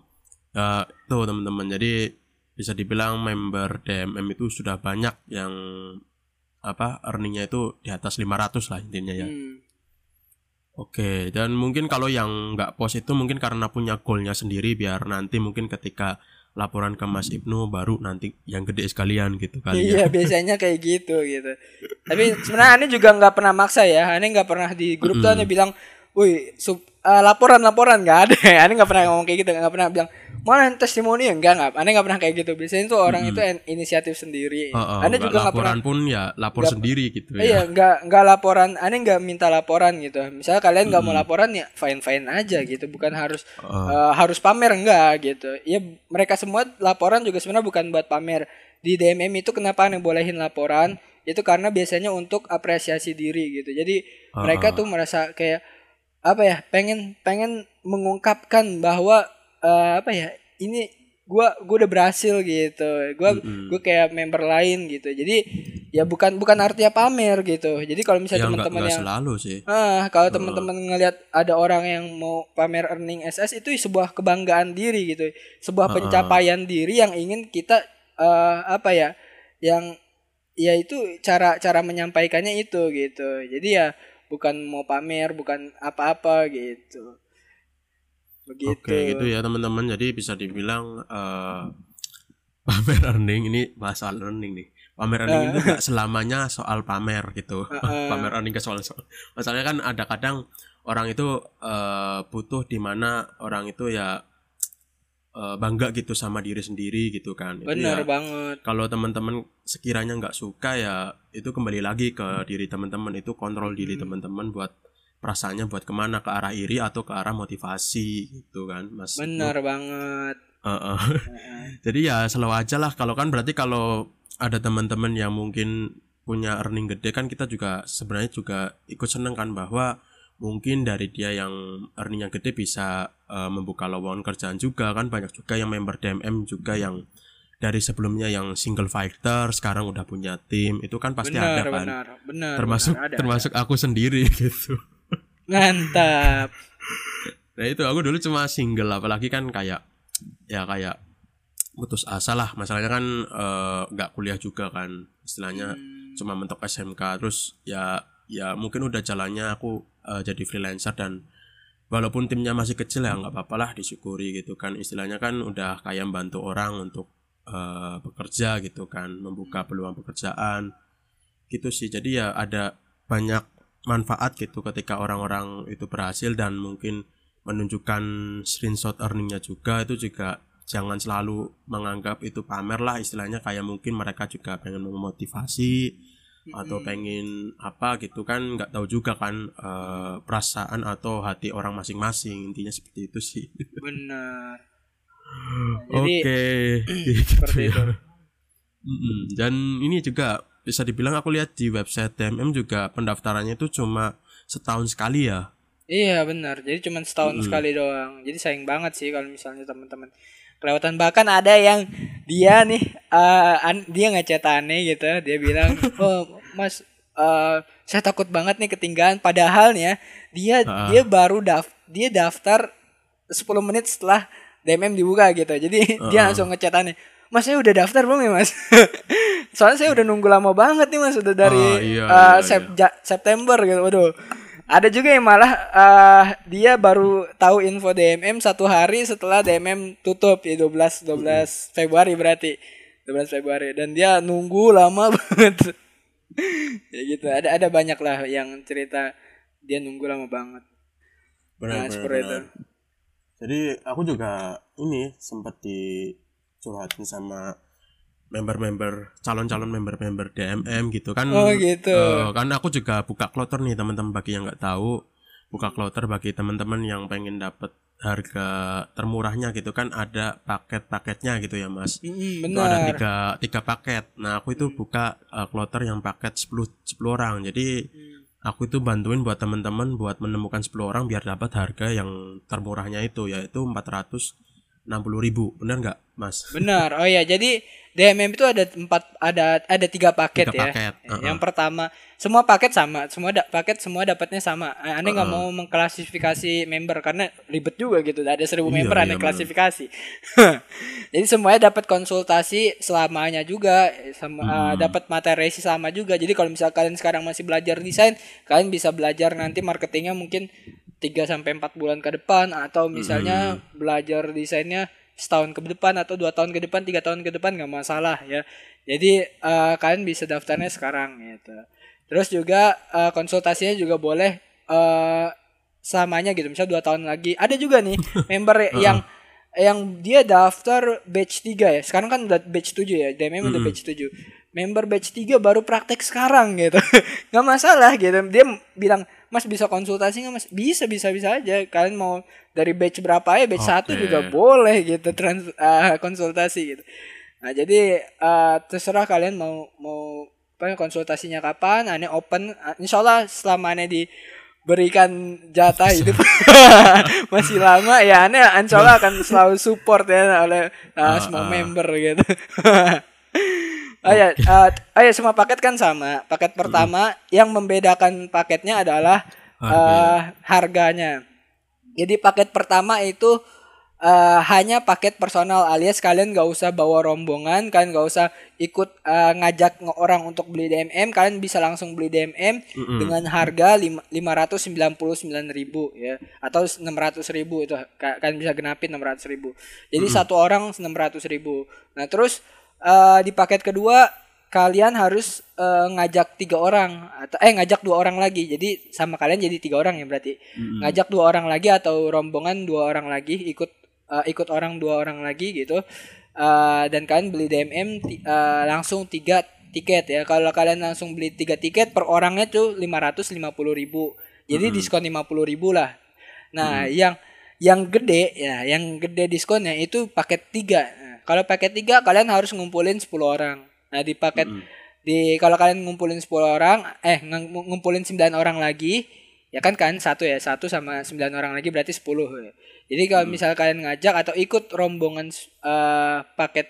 Ya, tuh teman-teman jadi bisa dibilang member DMM itu sudah banyak yang apa earningnya itu di atas 500 lah intinya ya Hmm. Oke, dan mungkin kalau yang nggak pos itu mungkin karena punya goalnya sendiri biar nanti mungkin ketika laporan ke Mas Ibnu baru nanti yang gede sekalian gitu kali ya. Iya biasanya kayak gitu gitu. Tapi sebenarnya Ane juga nggak pernah maksa ya. Ane nggak pernah di grup tuh Ane bilang, wih sub, eh, laporan laporan nggak ada. [LAUGHS] Ane nggak pernah ngomong kayak gitu. Nggak pernah bilang mana testimoni enggak nggak. Ane nggak pernah kayak gitu. Biasanya tuh orang itu en- inisiatif sendiri. Heeh, Ane nggak juga nggak pernah. laporan pun ya lapor sendiri gitu ya. Iya nggak nggak laporan. Ane nggak minta laporan gitu. Misalnya kalian nggak mau laporan ya fine fine aja gitu. Bukan harus eh, harus pamer enggak gitu. Ya mereka semua laporan juga sebenarnya bukan buat pamer. Di DMM itu kenapa Ane bolehin laporan? Itu karena biasanya untuk apresiasi diri gitu. Jadi mereka tuh merasa kayak apa ya pengen pengen mengungkapkan bahwa eh, apa ya ini gua gua udah berhasil gitu. Gua gua kayak member lain gitu. Jadi ya bukan bukan artinya pamer gitu. Jadi kalau misalnya Ya teman-teman yang selalu sih. ah kalau teman-teman ngelihat ada orang yang mau pamer earning SS itu sebuah kebanggaan diri gitu. Sebuah pencapaian diri yang ingin kita eh, apa ya yang ya itu cara cara menyampaikannya itu gitu. Jadi ya bukan mau pamer bukan apa-apa gitu begitu Oke, gitu ya teman-teman. Jadi bisa dibilang eh [LAUGHS] pamer earning ini bahas soal earning nih. Pamer earning itu nggak selamanya soal pamer gitu. [LAUGHS] pamer earning ke soal soal. Masalahnya kan ada kadang orang itu eh, butuh di mana orang itu ya eh, bangga gitu sama diri sendiri gitu kan. Itu bener ya, banget kalau teman-teman sekiranya nggak suka ya itu kembali lagi ke diri teman-teman itu kontrol diri Hmm. teman-teman buat perasaannya buat ke mana ke arah iri atau ke arah motivasi gitu kan mas bener banget Heeh. [LAUGHS] jadi ya selalu aja lah kalau kan berarti kalau ada teman-teman yang mungkin punya earning gede kan kita juga sebenarnya juga ikut seneng kan bahwa mungkin dari dia yang earningnya gede bisa eh, membuka lowongan kerjaan juga kan. Banyak juga yang member DMM juga yang dari sebelumnya yang single fighter sekarang udah punya tim. Itu kan pasti bener ada kan. bener bener termasuk bener, ada, termasuk aku sendiri [LAUGHS] gitu. Mantap. [LAUGHS] Nah itu aku dulu cuma single apalagi kan kayak ya kayak putus asa lah. Masalahnya kan eh, nggak kuliah juga kan istilahnya cuma mentok SMK terus ya ya mungkin udah jalannya aku eh, jadi freelancer dan walaupun timnya masih kecil ya nggak apa-apa lah disyukuri gitu kan. Istilahnya kan udah kayak bantu orang untuk eh, bekerja gitu kan membuka peluang pekerjaan gitu sih. Jadi ya ada banyak manfaat gitu ketika orang-orang itu berhasil dan mungkin menunjukkan screenshot earningnya juga itu juga jangan selalu menganggap itu pamer lah istilahnya. Kayak mungkin mereka juga pengen memotivasi atau pengen apa gitu kan nggak tahu juga kan eh, perasaan atau hati orang masing-masing. Intinya seperti itu sih. Bener [LAUGHS] oke. Jadi [CLEARS THROAT] gitu seperti ya. dan ini juga bisa dibilang aku lihat di website TMM juga pendaftarannya itu cuma setahun sekali ya. Iya benar. Jadi cuma setahun sekali doang. Jadi sayang banget sih kalau misalnya teman-teman kelewatan bahkan ada yang dia nih eh, an- dia ngechat aneh gitu. Dia bilang, [LAUGHS] "Oh, Mas eh, saya takut banget nih ketinggalan." Padahal nih ya, dia dia baru daf dia daftar 10 menit setelah DMM dibuka gitu. Jadi dia langsung ngechat aneh. Mas saya udah daftar belum ya mas? [LAUGHS] Soalnya saya udah nunggu lama banget nih mas Udah dari Ah, iya, eh, iya, Sep- Ja- September gitu. Waduh. Ada juga yang malah eh, dia baru tahu info DMM satu hari setelah DMM tutup ya 12 12 Februari berarti. 12 Februari dan dia nunggu lama [LAUGHS] banget. ya gitu. Ada ada banyak lah yang cerita dia nunggu lama banget. Nah, seperti itu. Jadi aku juga ini sempat dicurhatin sama member-member calon-calon member-member DMM gitu kan. Oh, gitu. Eh, kan aku juga buka kloter nih teman-teman bagi yang nggak tahu buka kloter bagi teman-teman yang pengen dapat harga termurahnya gitu kan ada paket-paketnya gitu ya mas. Mm, Itu ada tiga tiga paket. Nah aku itu buka eh, kloter yang paket 10 10 orang. Jadi aku itu bantuin buat teman-teman buat menemukan 10 orang biar dapat harga yang termurahnya itu yaitu 460 ribu benar nggak mas Benar. Oh ya, jadi DMM itu ada empat ada ada tiga paket Tiga ya. paket, uh-uh. Yang pertama, semua paket sama, semua da- paket semua dapatnya sama. Eh, Aneh nggak mau mengklasifikasi member karena ribet juga gitu. Ada seribu Iya, member iya, aneh benar. klasifikasi. [LAUGHS] jadi semuanya dapat konsultasi selamanya juga, sama eh, dapat materi sama juga. Jadi kalau misal kalian sekarang masih belajar desain, kalian bisa belajar nanti marketingnya mungkin 3 sampai 4 bulan ke depan atau misalnya belajar desainnya setahun ke depan atau dua tahun ke depan tiga tahun ke depan nggak masalah ya. Jadi eh, kalian bisa daftarnya sekarang gitu. Terus juga eh, konsultasinya juga boleh eh samanya gitu misal dua tahun lagi. Ada juga nih [LAUGHS] member yang yang dia daftar batch 3 ya. Sekarang kan udah batch 7 ya DMM udah batch 7 member batch 3 baru praktek sekarang gitu. [LAUGHS] Nggak masalah gitu. Dia bilang mas bisa konsultasi nggak mas? Bisa bisa bisa aja. Kalian mau dari batch berapa ya? Batch satu Oke. juga boleh gitu trans eh, konsultasi gitu. Nah jadi eh, terserah kalian mau mau apa konsultasinya kapan aneh open insya Allah selama aneh diberikan jatah hidup [LAUGHS] masih lama ya aneh insya Allah akan selalu support ya oleh uh, semua member gitu [LAUGHS] Oh ya, eh, oh ya semua paket kan sama. Paket pertama yang membedakan paketnya adalah eh, harganya. Jadi paket pertama itu eh, hanya paket personal alias kalian gak usah bawa rombongan, kalian gak usah ikut eh, ngajak orang untuk beli DMM, kalian bisa langsung beli DMM dengan harga lim- 599.000 ya atau 600.000 itu Ka- kalian bisa genapin 600.000. Jadi satu orang 600.000. Nah, terus eh, di paket kedua kalian harus eh, ngajak tiga orang atau eh ngajak dua orang lagi. Jadi sama kalian jadi tiga orang ya berarti. Ngajak dua orang lagi atau rombongan dua orang lagi ikut eh, ikut orang dua orang lagi gitu. Eh, dan kalian beli DMM eh, langsung tiga tiket ya. Kalau kalian langsung beli tiga tiket per orangnya tuh 550.000 ribu. Jadi diskon 50.000 lah. Nah yang yang gede ya yang gede diskonnya itu paket tiga kalau paket tiga kalian harus ngumpulin 10 orang. Nah di paket di kalau kalian ngumpulin 10 orang eh ngumpulin 9 orang lagi ya kan kan? Satu ya satu sama 9 orang lagi berarti 10 ya. jadi kalau misal kalian ngajak atau ikut rombongan eh, paket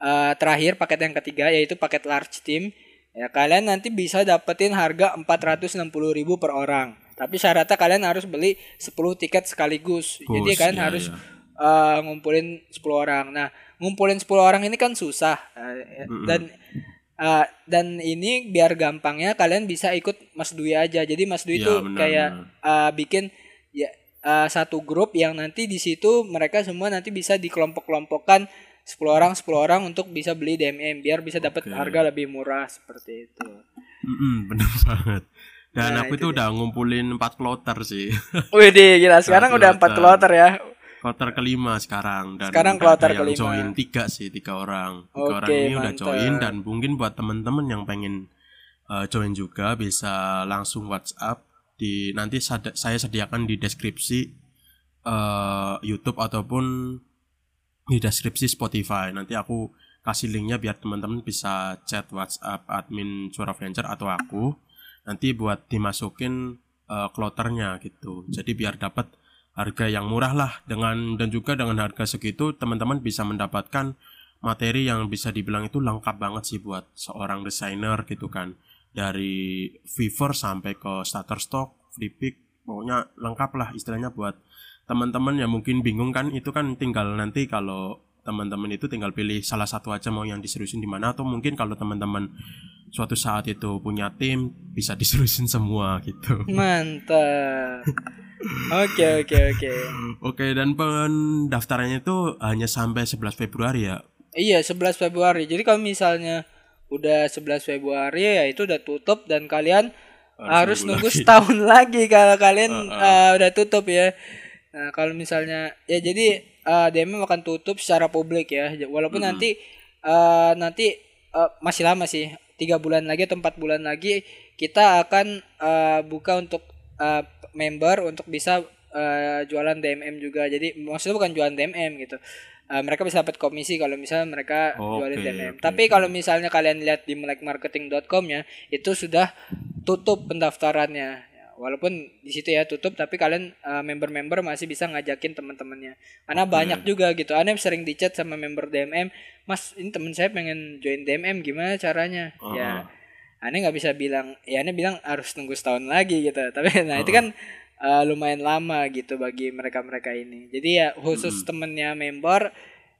eh, terakhir paket yang ketiga yaitu paket large team ya kalian nanti bisa dapetin harga 460.000 per orang. Tapi syaratnya kalian harus beli 10 tiket sekaligus. Jadi Bus, kalian ya, harus ya. eh, ngumpulin 10 orang. Nah ngumpulin 10 orang ini kan susah. Eh, dan eh, dan ini biar gampangnya kalian bisa ikut Mas Dwi aja. Jadi Mas Dwi itu benar, kayak eh, bikin ya eh, satu grup yang nanti di situ mereka semua nanti bisa dikelompok-kelompokkan 10 orang 10 orang untuk bisa beli DMM biar bisa dapat Oke. harga lebih murah seperti itu. Mm-mm, bener [LAUGHS] banget. Dan Nah, aku itu itu udah ngumpulin 4 kloter sih. Wih deh, gila. Sekarang udah empat kloter ya. Kloter kelima sekarang dan Sekarang udah kloter kelima. join tiga sih tiga orang tiga Oke, orang ini udah mantap. join dan mungkin buat temen-temen yang pengen uh, join juga bisa langsung WhatsApp di nanti saya sediakan di deskripsi uh, YouTube ataupun di deskripsi Spotify nanti aku kasih linknya biar teman-teman bisa chat WhatsApp admin Suara Venture atau aku nanti buat dimasukin uh, kloternya gitu jadi biar dapat harga yang murah lah dengan dan juga dengan harga segitu teman-teman bisa mendapatkan materi yang bisa dibilang itu lengkap banget sih buat seorang desainer gitu kan dari Fiverr sampai ke Shutterstock, Flickr pokoknya lengkap lah istilahnya buat teman-teman yang mungkin bingung kan itu kan tinggal nanti kalau teman-teman itu tinggal pilih salah satu aja mau yang diseriusin di mana atau mungkin kalau teman-teman suatu saat itu punya tim bisa [LAUGHS] diseriusin semua gitu. Mantap. Oke oke oke. Oke dan pendaftarannya itu hanya sampai 11 Februari ya. Iya 11 Februari. Jadi kalau misalnya udah 11 Februari ya itu udah tutup dan kalian harus, nunggu nunggu lagi. setahun [LAUGHS] lagi kalau kalian uh, udah tutup ya. Nah kalau misalnya ya jadi uh, DMM akan tutup secara publik ya. Walaupun nanti uh, nanti uh, masih lama sih tiga bulan lagi atau empat bulan lagi kita akan uh, buka untuk uh, member untuk bisa uh, jualan DMM juga. Jadi maksudnya bukan jualan DMM gitu. Uh, mereka bisa dapat komisi kalau misalnya mereka Oke, jualin DMM. oke, Tapi kalau misalnya kalian lihat di melekmarketing.com ya, itu sudah tutup pendaftarannya. Ya, walaupun di situ ya tutup tapi kalian uh, member-member masih bisa ngajakin teman-temannya. Karena Oke. banyak juga gitu. Aneh sering dicat sama member DMM, "Mas, ini teman saya pengen join DMM, gimana caranya?" Oh. Ya. Aneh nggak bisa bilang, ya aneh bilang harus tunggu setahun lagi gitu. Tapi nah itu kan uh, lumayan lama gitu bagi mereka-mereka ini. Jadi ya khusus temennya member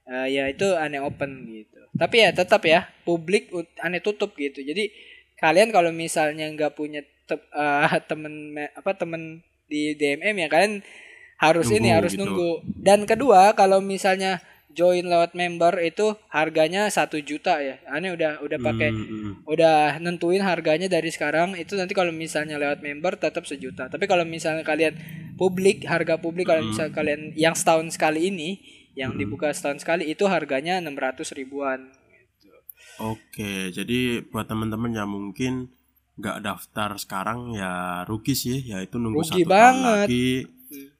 uh, ya itu aneh open gitu. Tapi ya tetap ya publik aneh tutup gitu. Jadi kalian kalau misalnya nggak punya te- uh, [LAUGHS] temen me- apa temen di DMM ya kalian harus Nunggu ini harus gitu. nunggu. Dan kedua kalau misalnya join lewat member itu harganya satu juta ya. Aneh udah udah pakai Hmm, hmm. udah nentuin harganya dari sekarang itu nanti kalau misalnya lewat member tetap sejuta tapi kalau misalnya kalian publik harga publik kalau misalnya kalian yang setahun sekali ini yang dibuka setahun sekali itu harganya 600 ribuan Oke, jadi buat teman-teman yang mungkin nggak daftar sekarang ya rugi sih, ya itu nunggu Rugi satu tahun banget. lagi.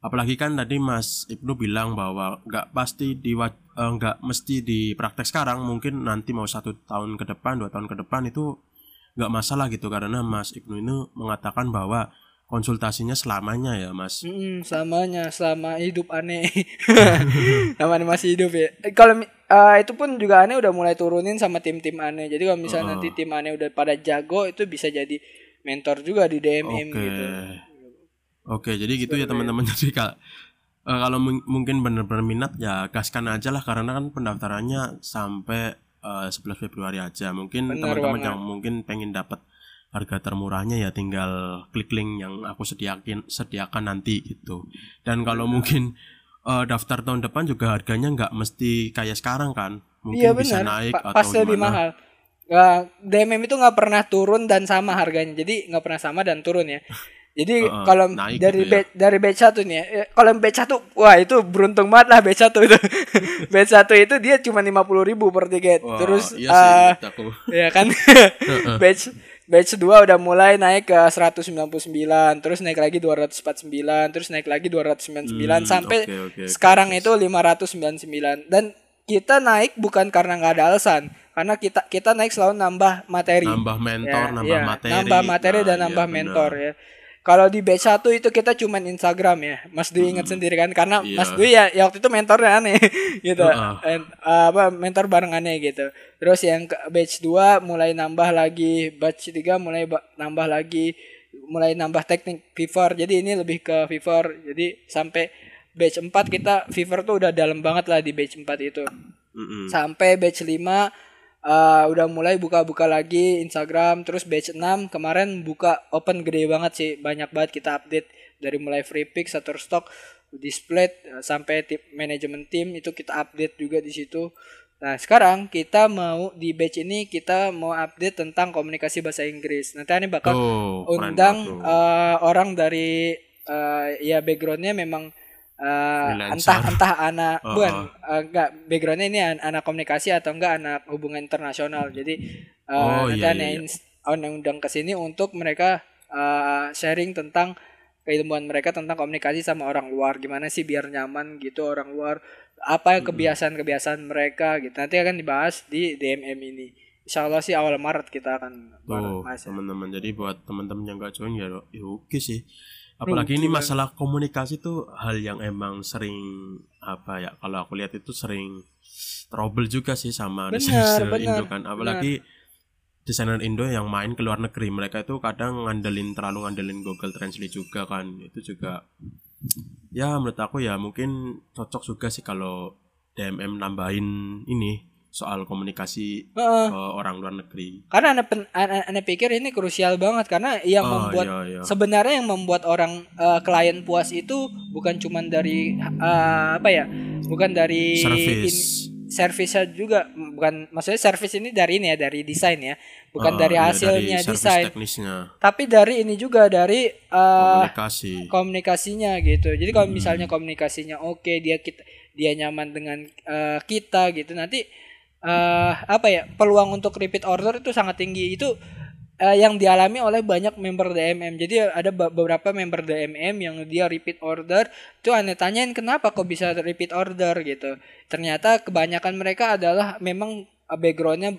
Apalagi kan tadi Mas Ibnu bilang bahwa nggak pasti di eh, nggak mesti di praktek sekarang, mungkin nanti mau satu tahun ke depan, dua tahun ke depan itu nggak masalah gitu karena Mas Ibnu ini mengatakan bahwa konsultasinya selamanya ya Mas. Mm, selamanya selama hidup aneh [LAUGHS] sama aneh masih hidup ya Eh, kalau eh, itu pun juga aneh udah mulai turunin sama tim-tim aneh jadi kalau misalnya nanti tim aneh udah pada jago itu bisa jadi mentor juga di DMM Oke. gitu Oke, jadi gitu ya teman-teman. [LAUGHS] Jadi eh, kalau mung- mungkin benar-benar minat ya gaskan aja lah karena kan pendaftarannya sampai eh, 11 Februari aja. Mungkin teman-teman yang mungkin pengen dapat harga termurahnya ya tinggal klik link yang aku sediakin sediakan nanti gitu. Dan kalau mungkin eh, daftar tahun depan juga harganya nggak mesti kayak sekarang kan. Mungkin Iya bisa naik Pa- atau pasti lebih gimana. mahal. Nggak- DMM itu nggak pernah turun dan sama harganya, jadi nggak pernah sama dan turun ya. [LAUGHS] Jadi Heeh, kalau dari gitu ya. dari batch satu nih, ya, eh, kalau batch satu, wah itu beruntung banget lah batch satu itu. [LAUGHS] batch satu itu dia cuma lima puluh ribu per tiket. Wah, Terus iya sih, aku. ya kan [LAUGHS] batch batch 2 udah mulai naik ke 199 terus naik lagi 249 terus naik lagi 299 Hmm, sampai oke, oke. sekarang itu 599 dan kita naik bukan karena nggak ada alasan karena kita kita naik selalu nambah materi Nambah mentor, Ya, nambah ya, materi. nambah materi Nah, dan nambah benar. mentor ya kalau di batch 1 itu kita cuman Instagram ya Mas Dwi ingat sendiri kan karena Iya. Mas Dwi ya, ya waktu itu mentornya aneh [LAUGHS] gitu Heeh. And, uh, apa mentor bareng aneh gitu. Terus yang ke batch 2 mulai nambah lagi, batch 3 mulai ba- nambah lagi, mulai nambah teknik fever. Jadi ini lebih ke fever. Jadi sampai batch 4 kita fever tuh udah dalam banget lah di batch 4 itu. Mm-mm. Sampai batch 5 uh, udah mulai buka-buka lagi Instagram terus batch 6 kemarin buka open gede banget sih banyak banget kita update. Dari mulai free pick Shutterstock display uh, sampai tip manajemen tim itu kita update juga di situ. Nah sekarang kita mau di batch ini kita mau update tentang komunikasi bahasa Inggris. Nanti ini bakal keren undang uh, orang dari uh, ya backgroundnya memang uh, Freelancer. entah entah anak Uh-uh. [LAUGHS] bukan uh, enggak backgroundnya ini an- anak komunikasi atau enggak anak hubungan internasional jadi uh, Oh, nanti iya, iya, iya. aneh undang ke sini untuk mereka uh, sharing tentang keilmuan mereka tentang komunikasi sama orang luar gimana sih biar nyaman gitu orang luar apa kebiasaan-kebiasaan mereka gitu nanti akan dibahas di DMM ini Insya Allah sih awal Maret kita akan ya. teman-teman. Jadi buat teman-teman yang gak join ya, ya oke sih. Apalagi ini masalah komunikasi tuh hal yang emang sering apa ya? Kalau aku lihat itu sering trouble juga sih sama desainer Indo kan. Apalagi desainer Indo yang main ke luar negeri, mereka itu kadang ngandelin terlalu ngandelin Google Translate juga kan. Itu juga ya menurut aku ya mungkin cocok juga sih kalau DMM nambahin ini soal komunikasi Heeh. ke orang luar negeri. Karena ane, pen- ane, ane pikir ini krusial banget karena yang Oh, membuat iya, iya. sebenarnya yang membuat orang eh, klien puas itu bukan cuman dari eh, apa ya? Bukan dari Service. in- servisnya juga bukan maksudnya service ini dari ini ya dari desain ya bukan Oh, dari hasilnya desain teknisnya tapi dari ini juga dari eh, komunikasi komunikasinya gitu. Jadi kalau Hmm. misalnya komunikasinya oke, dia kita dia nyaman dengan eh, kita gitu. Nanti eh apa ya? Peluang untuk repeat order itu sangat tinggi. Itu eh, yang dialami oleh banyak member DMM. Jadi ada be- beberapa member DMM yang dia repeat order. Itu aneh tanyain kenapa kok bisa repeat order gitu. Ternyata kebanyakan mereka adalah memang eh, backgroundnya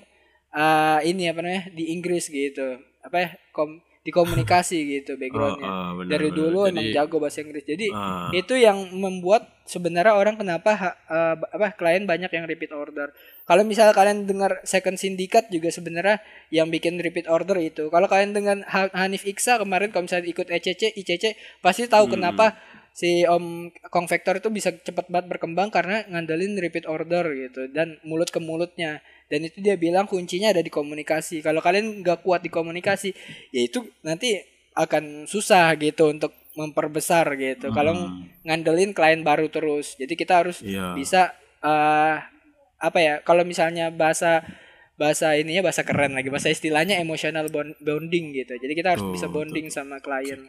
eh, ini apa namanya di Inggris gitu. Apa ya? Kom di komunikasi gitu backgroundnya. Oh, oh, Dari dulu Jadi- emang jago bahasa Inggris. Jadi Ah. itu yang membuat sebenarnya orang kenapa eh, apa klien banyak yang repeat order. Kalau misalnya kalian dengar second syndicate juga sebenarnya yang bikin repeat order itu. Kalau kalian dengan Ha- Hanif Iksa kemarin kalau misalnya ikut ECC, ICC pasti tahu Hmm. kenapa si Om Kong Vector itu bisa cepat banget berkembang karena ngandelin repeat order gitu dan mulut ke mulutnya. Dan itu dia bilang kuncinya ada di komunikasi. Kalau kalian nggak kuat di komunikasi, ya itu nanti akan susah gitu untuk memperbesar gitu. Kalau ngandelin klien baru terus. Jadi kita harus Iya. bisa eh apa ya? Kalau misalnya bahasa bahasa ininya bahasa keren lagi, bahasa istilahnya emotional bond- bonding gitu. Jadi kita harus Betul, bisa bonding sama klien.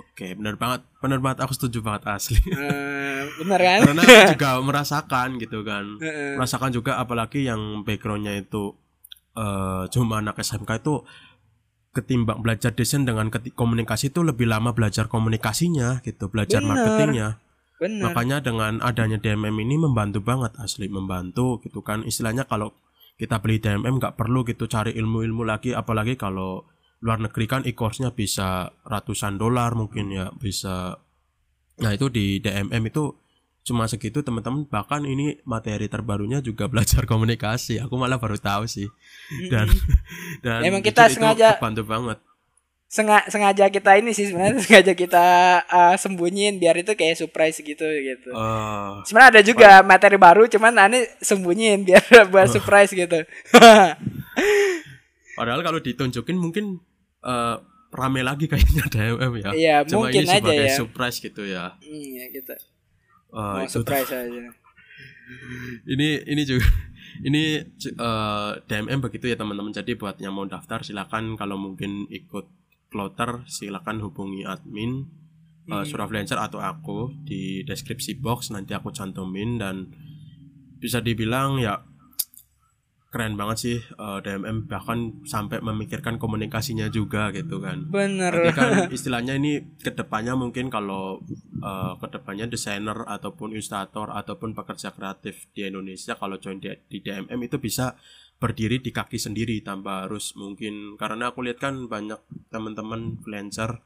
Oke, benar banget. Benar banget aku setuju banget asli. Eh, bener kan? Karena aku juga [LAUGHS] merasakan gitu kan. Heeh. Merasakan juga apalagi yang backgroundnya itu eh cuma anak SMK itu ketimbang belajar desain dengan komunikasi itu lebih lama belajar komunikasinya gitu, belajar Bener. marketingnya. Bener. Makanya dengan adanya DMM ini membantu banget asli membantu gitu kan. Istilahnya kalau kita beli DMM nggak perlu gitu cari ilmu-ilmu lagi apalagi kalau luar negeri kan e-course-nya bisa ratusan dolar mungkin ya bisa Nah, itu di DMM itu cuma segitu teman-teman bahkan ini materi terbarunya juga [LAUGHS] belajar komunikasi. Aku malah baru tahu sih. Dan [LAUGHS] dan Emang kita itu sengaja- bantu banget. Senga- sengaja kita ini sih sebenarnya [LAUGHS] sengaja kita eh, sembunyiin biar itu kayak surprise gitu gitu. Eh, Sebenarnya ada juga materi baru cuman aneh sembunyiin biar buat surprise gitu. Padahal kalau ditunjukin mungkin eh, rame lagi kayaknya [LAUGHS] DMM ya. Iya, Cuma mungkin ini aja sebagai ya. surprise gitu ya. Iya gitu. Mau itu surprise aja. [LAUGHS] ini ini juga [LAUGHS] ini eh, DMM begitu ya teman-teman. Jadi buat yang mau daftar silakan kalau mungkin ikut kloter silakan hubungi admin uh, Suraflancer atau aku di deskripsi box nanti aku cantumin dan bisa dibilang ya keren banget sih eh, DMM bahkan sampai memikirkan komunikasinya juga gitu kan. Bener. Tapi kan [LAUGHS] istilahnya ini ke depannya mungkin kalau eh, ke depannya desainer ataupun ilustrator ataupun pekerja kreatif di Indonesia kalau join di, di DMM itu bisa berdiri di kaki sendiri tanpa harus mungkin karena aku lihat kan banyak teman-teman freelancer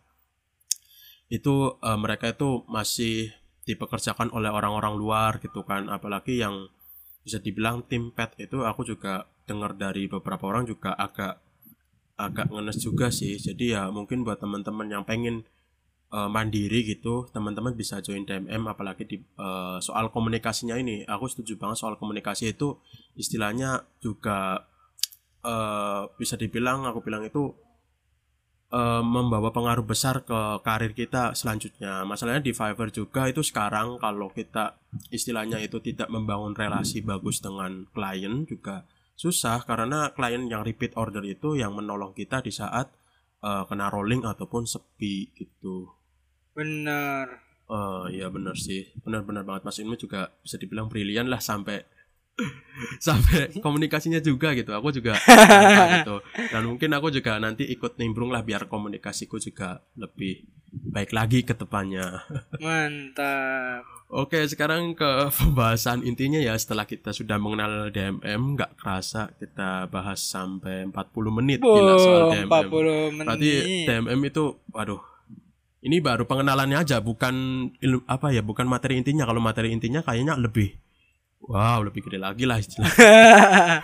itu eh, mereka itu masih dipekerjakan oleh orang-orang luar gitu kan apalagi yang bisa dibilang tim pet itu aku juga dengar dari beberapa orang juga agak agak ngenes juga sih. Jadi ya mungkin buat teman-teman yang pengen eh, mandiri gitu teman-teman bisa join DMM apalagi di eh, soal komunikasinya ini. Aku setuju banget soal komunikasi itu istilahnya juga eh, bisa dibilang aku bilang itu eh, membawa pengaruh besar ke karir kita selanjutnya masalahnya di Fiverr juga itu sekarang kalau kita istilahnya itu tidak membangun relasi bagus dengan klien juga susah karena klien yang repeat order itu yang menolong kita di saat eh, kena rolling ataupun sepi gitu. Bener. Oh iya benar sih, benar-benar banget Mas Ilmu juga bisa dibilang brilian lah sampai sampai komunikasinya juga gitu. Aku juga [LAUGHS] gitu. Dan mungkin aku juga nanti ikut nimbrung lah biar komunikasiku juga lebih baik lagi ke depannya. [LAUGHS] Mantap. Oke, sekarang ke pembahasan intinya ya setelah kita sudah mengenal DMM, nggak kerasa kita bahas sampai 40 menit gila soal DMM. 40 menit. Berarti DMM itu waduh. Ini baru pengenalannya aja, bukan ilmu apa ya, bukan materi intinya. Kalau materi intinya kayaknya lebih wow, lebih gede lagi lah istilahnya. [LAUGHS]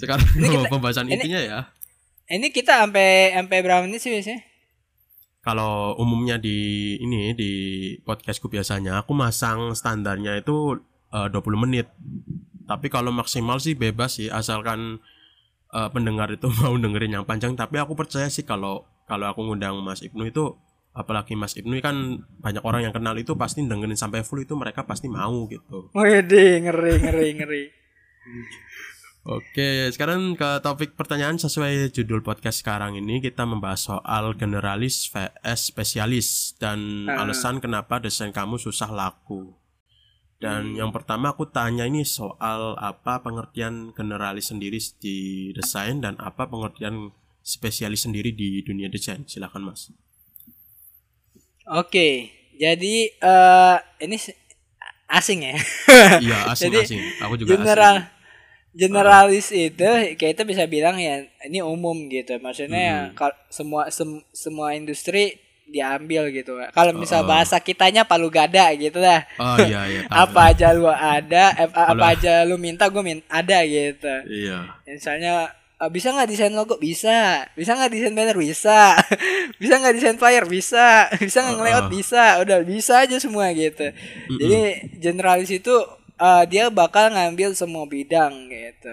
Sekarang kita- pembahasan ini- intinya ya. Ini kita sampai sampai berapa menit sih biasanya? Kalau umumnya di ini di podcastku biasanya aku masang standarnya itu eh, 20 menit. Tapi kalau maksimal sih bebas sih asalkan eh, pendengar itu [LAUGHS] mau dengerin yang panjang. Tapi aku percaya sih kalau kalau aku ngundang Mas Ibnu itu apalagi Mas Ibnu kan banyak orang yang kenal itu pasti dengerin sampai full itu mereka pasti mau gitu. Wih, ngeri ngeri ngeri. Oke, sekarang ke topik pertanyaan sesuai judul podcast sekarang ini kita membahas soal generalis vs spesialis dan Ah. alasan kenapa desain kamu susah laku. Dan yang pertama aku tanya ini soal apa pengertian generalis sendiri di desain dan apa pengertian spesialis sendiri di dunia desain. Silakan Mas. Oke, jadi eh ini asing ya. [LAUGHS] Iya, Jadi, asing-asing. Aku juga general asing. generalis itu kita bisa bilang ya ini umum gitu maksudnya ya Hmm. kal- semua sem- semua industri diambil gitu kalau misal Oh. bahasa kitanya palu gada gitu lah Oh iya iya. [LAUGHS] apa aja lu ada eh, apa Kalau- aja lu minta gue minta ada gitu Iya. misalnya bisa nggak desain logo? Bisa. Bisa nggak desain banner? Bisa. [LAUGHS] Bisa nggak desain flyer? Bisa. [LAUGHS] Bisa nggak ngelayout? Bisa. Udah bisa aja semua gitu. Jadi generalis itu eh, dia bakal ngambil semua bidang gitu.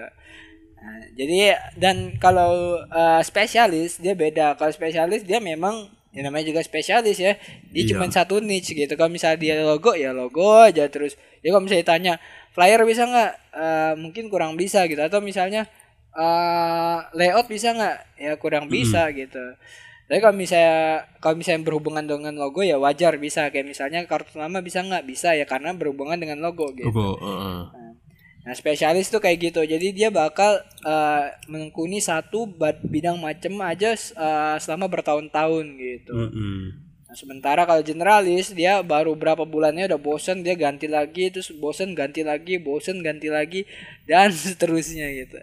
Nah, jadi dan kalau eh, spesialis dia beda. Kalau spesialis dia memang ya namanya juga spesialis ya dia Iya. cuma satu niche gitu. Kalau misalnya dia logo ya logo aja terus. Ya kalau misalnya ditanya flyer bisa nggak? Eh, mungkin kurang bisa gitu. Atau misalnya eh layout bisa nggak ya kurang bisa gitu tapi kalau misalnya kalau misalnya berhubungan dengan logo ya wajar bisa kayak misalnya kartu nama bisa nggak bisa ya karena berhubungan dengan logo gitu Logo. heeh. Nah, spesialis tuh kayak gitu. Jadi dia bakal eh, menekuni satu bidang macem aja eh, selama bertahun-tahun gitu. Mm-mm. Nah, sementara kalau generalis dia baru berapa bulannya udah bosen dia ganti lagi terus bosen ganti lagi bosen ganti lagi dan [LAUGHS] seterusnya gitu.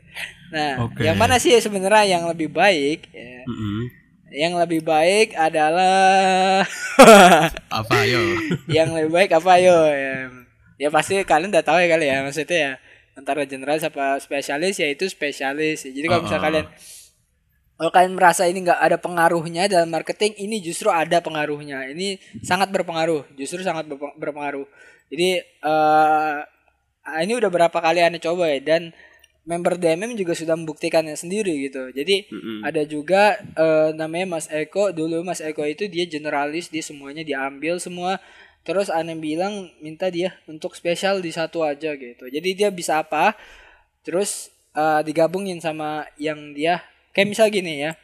Nah, Oke. yang mana sih sebenarnya yang lebih baik? Ya, Mm-mm. yang lebih baik adalah [LAUGHS] Apa ayo? [LAUGHS] yang lebih baik apa yo ya. Ya pasti kalian udah tahu ya kali ya maksudnya ya antara generalis apa spesialis ya itu spesialis. Jadi kalau misalnya Uh-uh. kalian kalau kalian merasa ini nggak ada pengaruhnya dalam marketing, ini justru ada pengaruhnya. Ini sangat berpengaruh, justru sangat berpe- berpengaruh. Jadi eh ini udah berapa kali aneh coba ya dan member DMM juga sudah membuktikannya sendiri gitu. Jadi Mm-mm. ada juga eh, namanya Mas Eko dulu Mas Eko itu dia generalis dia semuanya diambil semua terus aneh bilang minta dia untuk spesial di satu aja gitu jadi dia bisa apa terus eh, digabungin sama yang dia kayak misal gini ya.